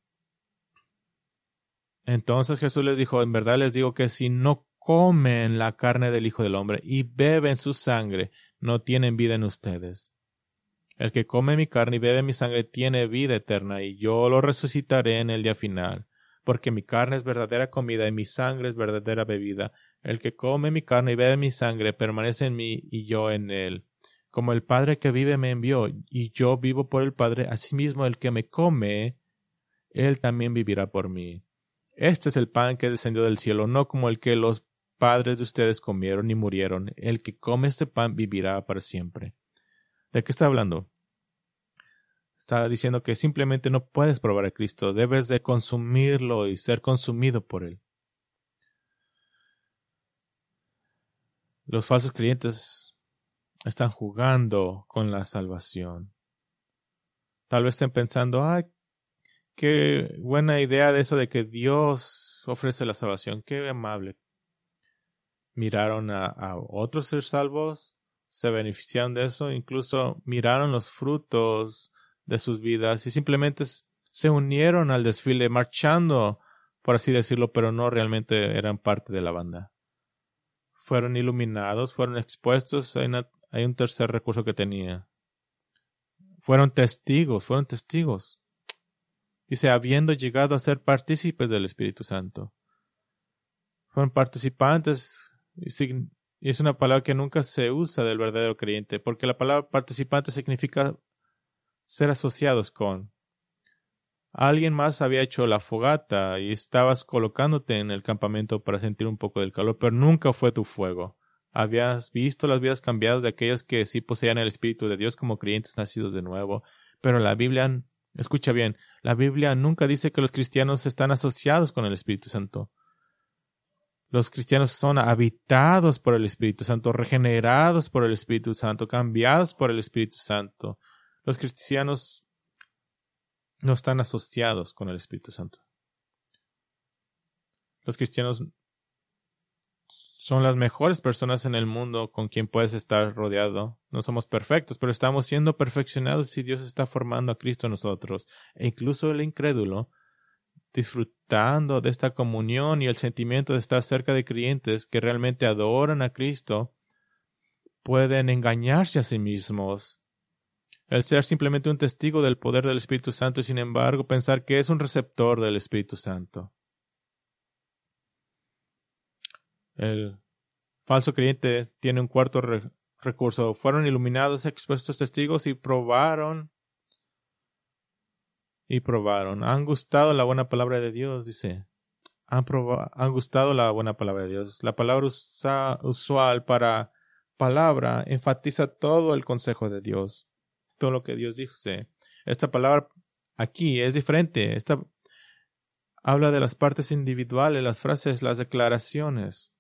entonces Jesús les dijo, en verdad les digo que si no comen la carne del Hijo del Hombre y beben su sangre, no tienen vida en ustedes. El que come mi carne y bebe mi sangre tiene vida eterna, y yo lo resucitaré en el día final, porque mi carne es verdadera comida y mi sangre es verdadera bebida. El que come mi carne y bebe mi sangre permanece en mí y yo en él. Como el Padre que vive me envió, y yo vivo por el Padre, asimismo el que me come, él también vivirá por mí. Este es el pan que descendió del cielo, no como el que los padres de ustedes comieron y murieron. El que come este pan vivirá para siempre. ¿De qué está hablando? Está diciendo que simplemente no puedes probar a Cristo, debes de consumirlo y ser consumido por él. Los falsos creyentes están jugando con la salvación. Tal vez estén pensando, ay, qué buena idea de eso de que Dios ofrece la salvación, qué amable. Miraron a, otros ser salvos, se beneficiaron de eso, incluso miraron los frutos de sus vidas y simplemente se unieron al desfile marchando, por así decirlo, pero no realmente eran parte de la banda. Fueron iluminados, fueron expuestos. Hay, un tercer recurso que tenía. Fueron testigos, fueron testigos. Dice, habiendo llegado a ser partícipes del Espíritu Santo. Fueron participantes y es una palabra que nunca se usa del verdadero creyente, porque la palabra participante significa ser asociados con. Alguien más había hecho la fogata y estabas colocándote en el campamento para sentir un poco del calor, pero nunca fue tu fuego. Habías visto las vidas cambiadas de aquellos que sí poseían el Espíritu de Dios como creyentes nacidos de nuevo, pero la Biblia, escucha bien, la Biblia nunca dice que los cristianos están asociados con el Espíritu Santo. Los cristianos son habitados por el Espíritu Santo, regenerados por el Espíritu Santo, cambiados por el Espíritu Santo. Los cristianos no están asociados con el Espíritu Santo. Los cristianos son las mejores personas en el mundo con quien puedes estar rodeado. No somos perfectos, pero estamos siendo perfeccionados si Dios está formando a Cristo en nosotros. E incluso el incrédulo disfrutando de esta comunión y el sentimiento de estar cerca de creyentes que realmente adoran a Cristo, pueden engañarse a sí mismos. El ser simplemente un testigo del poder del Espíritu Santo y sin embargo pensar que es un receptor del Espíritu Santo. El falso creyente tiene un cuarto recurso. Fueron iluminados, expuestos testigos y probaron y probaron. Han gustado la buena palabra de Dios, dice. Han, gustado la buena palabra de Dios. La palabra usual para palabra enfatiza todo el consejo de Dios, todo lo que Dios dice. Esta palabra aquí es diferente. Esta habla de las partes individuales, las frases, las declaraciones.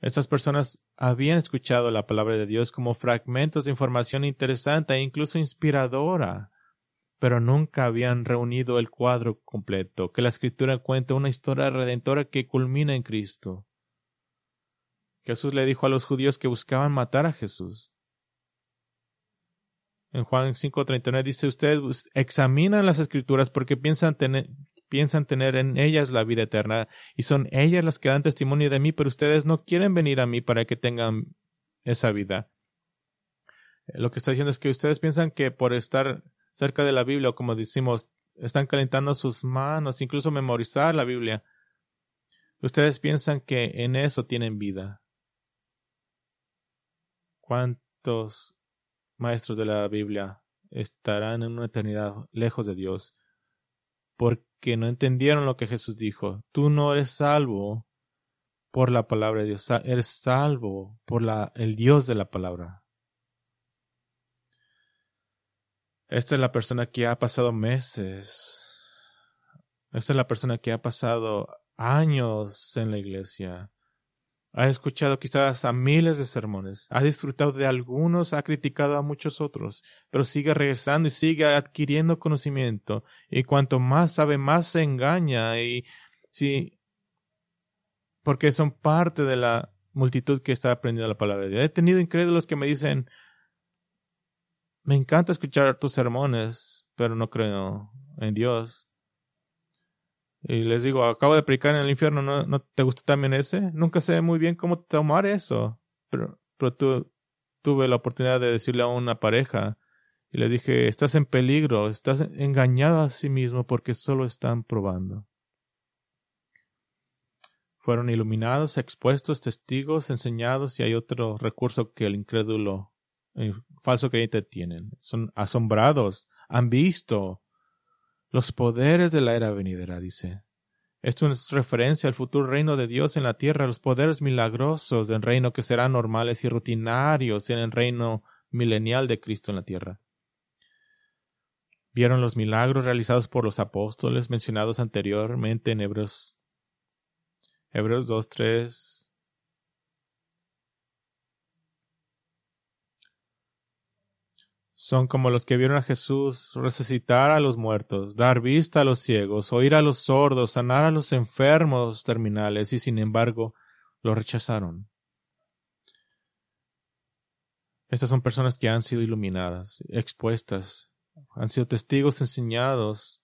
Estas personas habían escuchado la palabra de Dios como fragmentos de información interesante e incluso inspiradora. pero nunca habían reunido el cuadro completo, que la escritura cuenta una historia redentora que culmina en Cristo. Jesús le dijo a los judíos que buscaban matar a Jesús. En Juan 5:39 dice, ustedes examinan las escrituras porque piensan tener, piensan tener en ellas la vida eterna y son ellas las que dan testimonio de mí, pero ustedes no quieren venir a mí para que tengan esa vida. Lo que está diciendo es que ustedes piensan que por estar cerca de la Biblia, como decimos, están calentando sus manos, incluso memorizar la Biblia. Ustedes piensan que en eso tienen vida. ¿Cuántos maestros de la Biblia estarán en una eternidad lejos de Dios porque no entendieron lo que Jesús dijo? Tú no eres salvo por la palabra de Dios, eres salvo por la, el Dios de la palabra. Esta es la persona que ha pasado meses. Esta es la persona que ha pasado años en la iglesia. Ha escuchado quizás a miles de sermones, ha disfrutado de algunos, ha criticado a muchos otros, pero sigue regresando y sigue adquiriendo conocimiento, y cuanto más sabe, más se engaña, y sí, porque son parte de la multitud que está aprendiendo la palabra de Dios. He tenido incrédulos que me dicen, me encanta escuchar tus sermones, pero no creo en Dios. Y les digo, acabo de predicar en el infierno, ¿no, ¿no te gusta también ese? Nunca sé muy bien cómo tomar eso. Pero, pero tu, tuve la oportunidad de decirle a una pareja y le dije, estás en peligro, estás engañado a sí mismo porque solo están probando. Fueron iluminados, expuestos, testigos, enseñados y hay otro recurso que el incrédulo, el falso creyente tienen. Son asombrados, han visto, los poderes de la era venidera, dice. Esto es referencia al futuro reino de Dios en la tierra, los poderes milagrosos del reino que serán normales y rutinarios en el reino milenial de Cristo en la tierra. Vieron los milagros realizados por los apóstoles mencionados anteriormente en Hebreos, Hebreos 2, 3, son como los que vieron a Jesús resucitar a los muertos, dar vista a los ciegos, oír a los sordos, sanar a los enfermos terminales, y sin embargo lo rechazaron. Estas son personas que han sido iluminadas, expuestas, han sido testigos enseñados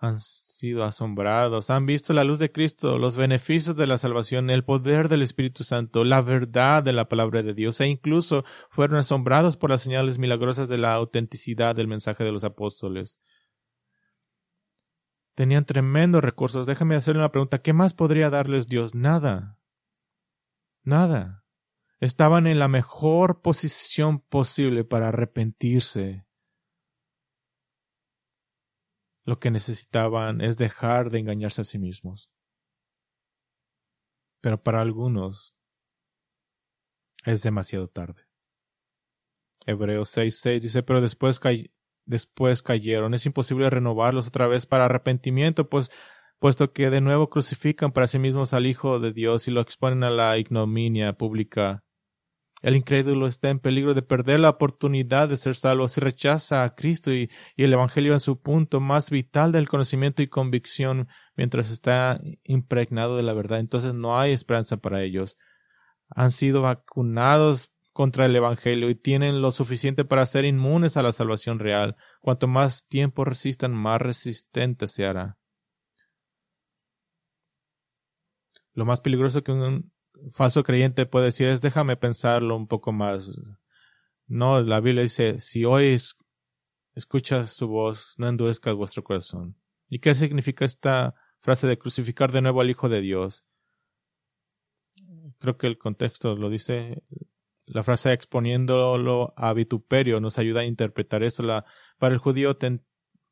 han sido asombrados, han visto la luz de Cristo, los beneficios de la salvación, el poder del Espíritu Santo, la verdad de la palabra de Dios, e incluso fueron asombrados por las señales milagrosas de la autenticidad del mensaje de los apóstoles. Tenían tremendos recursos. Déjame hacerle una pregunta. ¿Qué más podría darles Dios? Nada. Nada. Estaban en la mejor posición posible para arrepentirse lo que necesitaban es dejar de engañarse a sí mismos. Pero para algunos es demasiado tarde. Hebreos 6:6 dice, pero después, después cayeron. Es imposible renovarlos otra vez para arrepentimiento, pues puesto que de nuevo crucifican para sí mismos al Hijo de Dios y lo exponen a la ignominia pública el incrédulo está en peligro de perder la oportunidad de ser salvo si rechaza a Cristo y, el Evangelio en su punto más vital del conocimiento y convicción mientras está impregnado de la verdad. Entonces no hay esperanza para ellos. Han sido vacunados contra el Evangelio y tienen lo suficiente para ser inmunes a la salvación real. Cuanto más tiempo resistan, más resistente se hará. Lo más peligroso que un falso creyente puede decir es déjame pensarlo un poco más. No, la Biblia dice, si hoy escuchas su voz, no endurezcas vuestro corazón. ¿Y qué significa esta frase de crucificar de nuevo al Hijo de Dios? Creo que el contexto lo dice. La frase exponiéndolo a vituperio nos ayuda a interpretar eso. La, para el judío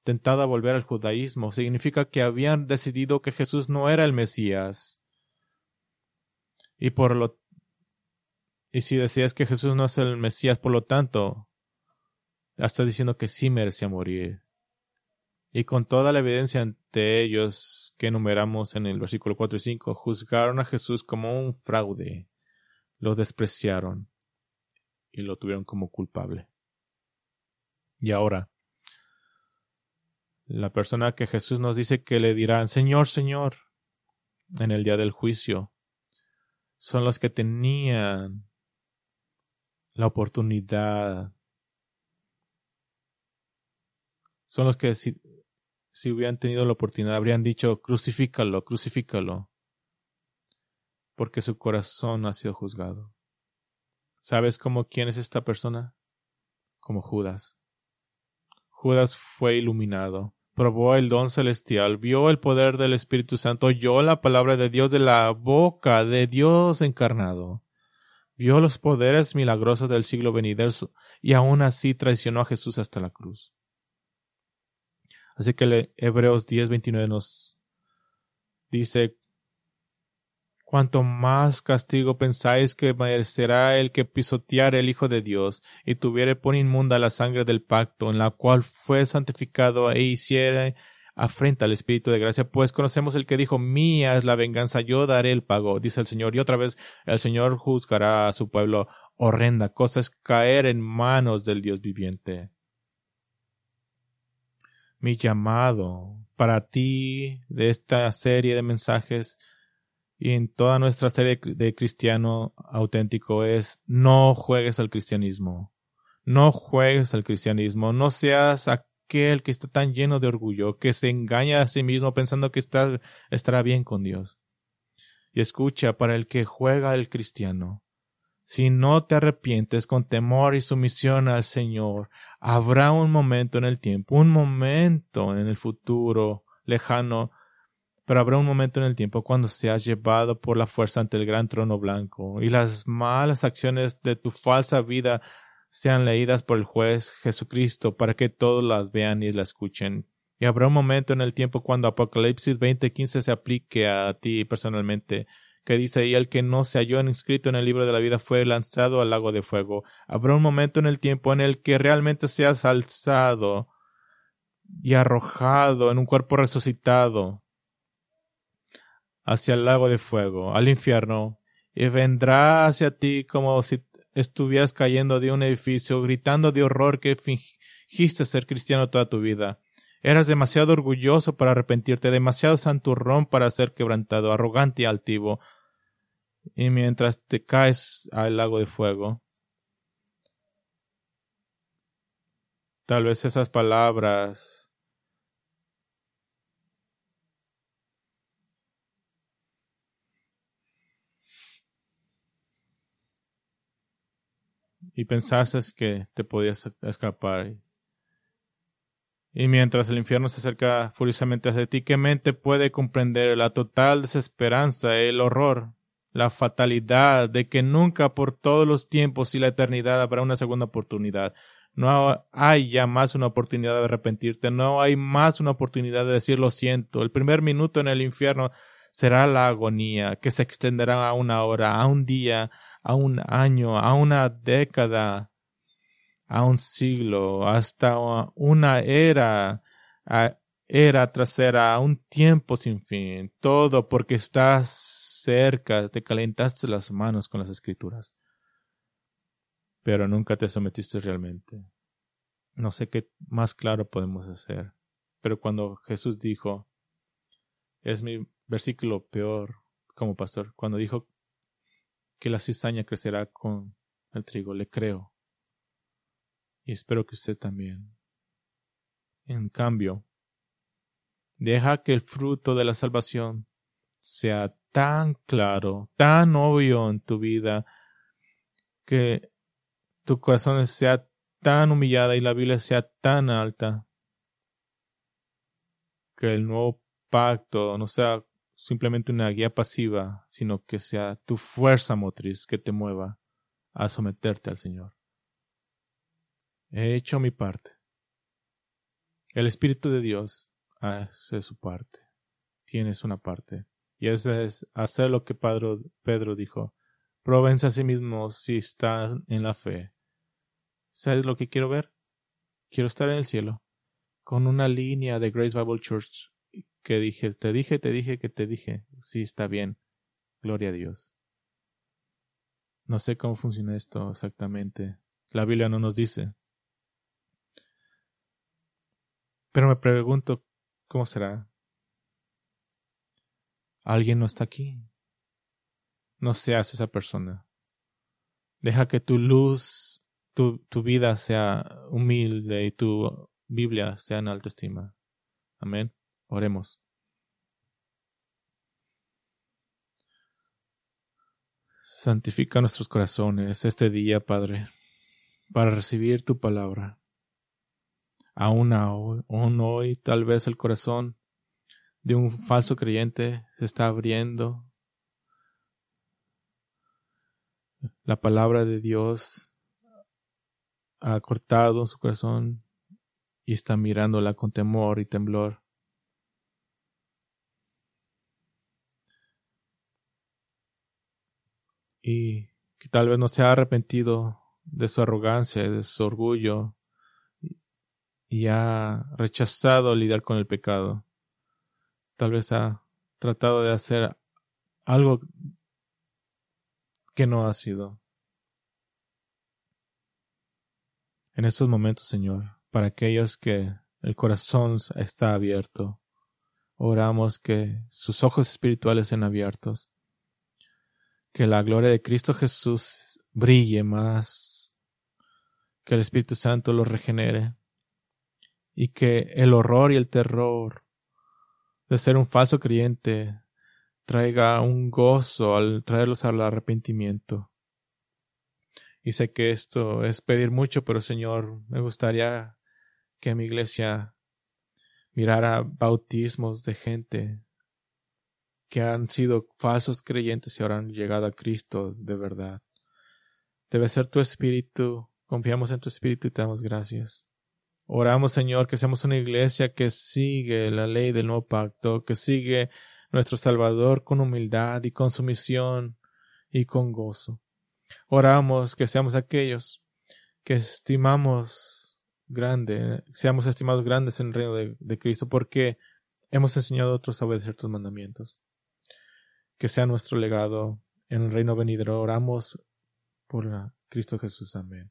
tentado a volver al judaísmo significa que habían decidido que Jesús no era el Mesías y por lo y si decías que Jesús no es el Mesías, por lo tanto, estás diciendo que sí merecía morir. Y con toda la evidencia ante ellos que enumeramos en el versículo 4 y 5, juzgaron a Jesús como un fraude, lo despreciaron y lo tuvieron como culpable. Y ahora, La persona que Jesús nos dice que le dirán Señor, Señor, en el día del juicio, son los que tenían la oportunidad. Son los que si, si hubieran tenido la oportunidad habrían dicho crucifícalo, crucifícalo, porque su corazón ha sido juzgado. ¿Sabes cómo quién es esta persona? Como Judas. Judas fue iluminado, probó el don celestial, vio el poder del Espíritu Santo, oyó la palabra de Dios de la boca de Dios encarnado, vio los poderes milagrosos del siglo venidero y aún así traicionó a Jesús hasta la cruz. Así que Hebreos 10:29 nos dice cuanto más castigo pensáis que merecerá el que pisoteare el Hijo de Dios, y tuviere por inmunda la sangre del pacto, en la cual fue santificado e hiciere afrenta al Espíritu de gracia, pues conocemos el que dijo, mía es la venganza, yo daré el pago, dice el Señor, y otra vez el Señor juzgará a su pueblo. Horrenda cosa es caer en manos del Dios viviente. Mi llamado para ti de esta serie de mensajes y en toda nuestra serie de cristiano auténtico es no juegues al cristianismo. No juegues al cristianismo. No seas aquel que está tan lleno de orgullo, que se engaña a sí mismo pensando que está, estará bien con Dios. Y escucha, para el que juega al cristiano, si no te arrepientes con temor y sumisión al Señor, habrá un momento en el tiempo, un momento en el futuro lejano pero habrá un momento en el tiempo cuando seas llevado por la fuerza ante el gran trono blanco, y las malas acciones de tu falsa vida sean leídas por el juez Jesucristo para que todos las vean y las escuchen. Y habrá un momento en el tiempo cuando Apocalipsis 20:15 se aplique a ti personalmente, que dice, y el que no se halló inscrito en el libro de la vida fue lanzado al lago de fuego. Habrá un momento en el tiempo en el que realmente seas alzado y arrojado en un cuerpo resucitado hacia el lago de fuego, al infierno, y vendrá hacia ti como si estuvieras cayendo de un edificio, gritando de horror que fingiste ser cristiano toda tu vida. Eras demasiado orgulloso para arrepentirte, demasiado santurrón para ser quebrantado, arrogante y altivo. Y mientras te caes al lago de fuego, tal vez esas palabras y pensaste que te podías escapar. Y mientras el infierno se acerca furiosamente hacia ti, ¿qué mente puede comprender la total desesperanza, el horror, la fatalidad de que nunca por todos los tiempos y la eternidad habrá una segunda oportunidad? No hay ya más una oportunidad de arrepentirte, no hay más una oportunidad de decir lo siento. El primer minuto en el infierno será la agonía, que se extenderá a una hora, a un día, a un año, a una década, a un siglo, hasta una era, era trasera, a un tiempo sin fin, todo porque estás cerca, te calentaste las manos con las escrituras, pero nunca te sometiste realmente. No sé qué más claro podemos hacer, pero cuando Jesús dijo, es mi versículo peor como pastor, cuando dijo que la cizaña crecerá con el trigo. Le creo. Y espero que usted también. En cambio, deja que el fruto de la salvación sea tan claro, tan obvio en tu vida, que tu corazón sea tan humillada y la Biblia sea tan alta, que el nuevo pacto no sea simplemente una guía pasiva, sino que sea tu fuerza motriz que te mueva a someterte al Señor. He hecho mi parte. El Espíritu de Dios hace su parte. Tienes una parte. Y ese es hacer lo que Pedro, Pedro dijo. Provense a sí mismos si están en la fe. ¿Sabes lo que quiero ver? Quiero estar en el cielo, con una línea de Grace Bible Church que dije, te dije, te dije, que te dije. Sí, está bien. Gloria a Dios. No sé cómo funciona esto exactamente. La Biblia no nos dice. Pero me pregunto, ¿cómo será? Alguien no está aquí. No seas esa persona. Deja que tu luz, tu, tu vida sea humilde y tu Biblia sea en alta estima. Amén. Oremos. Santifica nuestros corazones este día, Padre, para recibir tu palabra. Aún hoy, tal vez el corazón de un falso creyente se está abriendo. La palabra de Dios ha cortado su corazón y está mirándola con temor y temblor. Y que tal vez no se ha arrepentido de su arrogancia, de su orgullo y ha rechazado lidiar con el pecado. Tal vez ha tratado de hacer algo que no ha sido. En estos momentos, Señor, para aquellos que el corazón está abierto, oramos que sus ojos espirituales sean abiertos que la gloria de Cristo Jesús brille más, que el Espíritu Santo los regenere y que el horror y el terror de ser un falso creyente traiga un gozo al traerlos al arrepentimiento. Y sé que esto es pedir mucho, pero Señor, me gustaría que mi iglesia mirara bautismos de gente que han sido falsos creyentes y ahora han llegado a Cristo de verdad. Debe ser tu espíritu. Confiamos en tu espíritu y te damos gracias. Oramos, Señor, que seamos una iglesia que sigue la ley del nuevo pacto, que sigue nuestro Salvador con humildad y con sumisión y con gozo. Oramos que seamos aquellos que estimamos grande, seamos estimados grandes en el reino de, de Cristo, porque hemos enseñado a otros a obedecer tus mandamientos que sea nuestro legado en el reino venidero. Oramos por Cristo Jesús. Amén.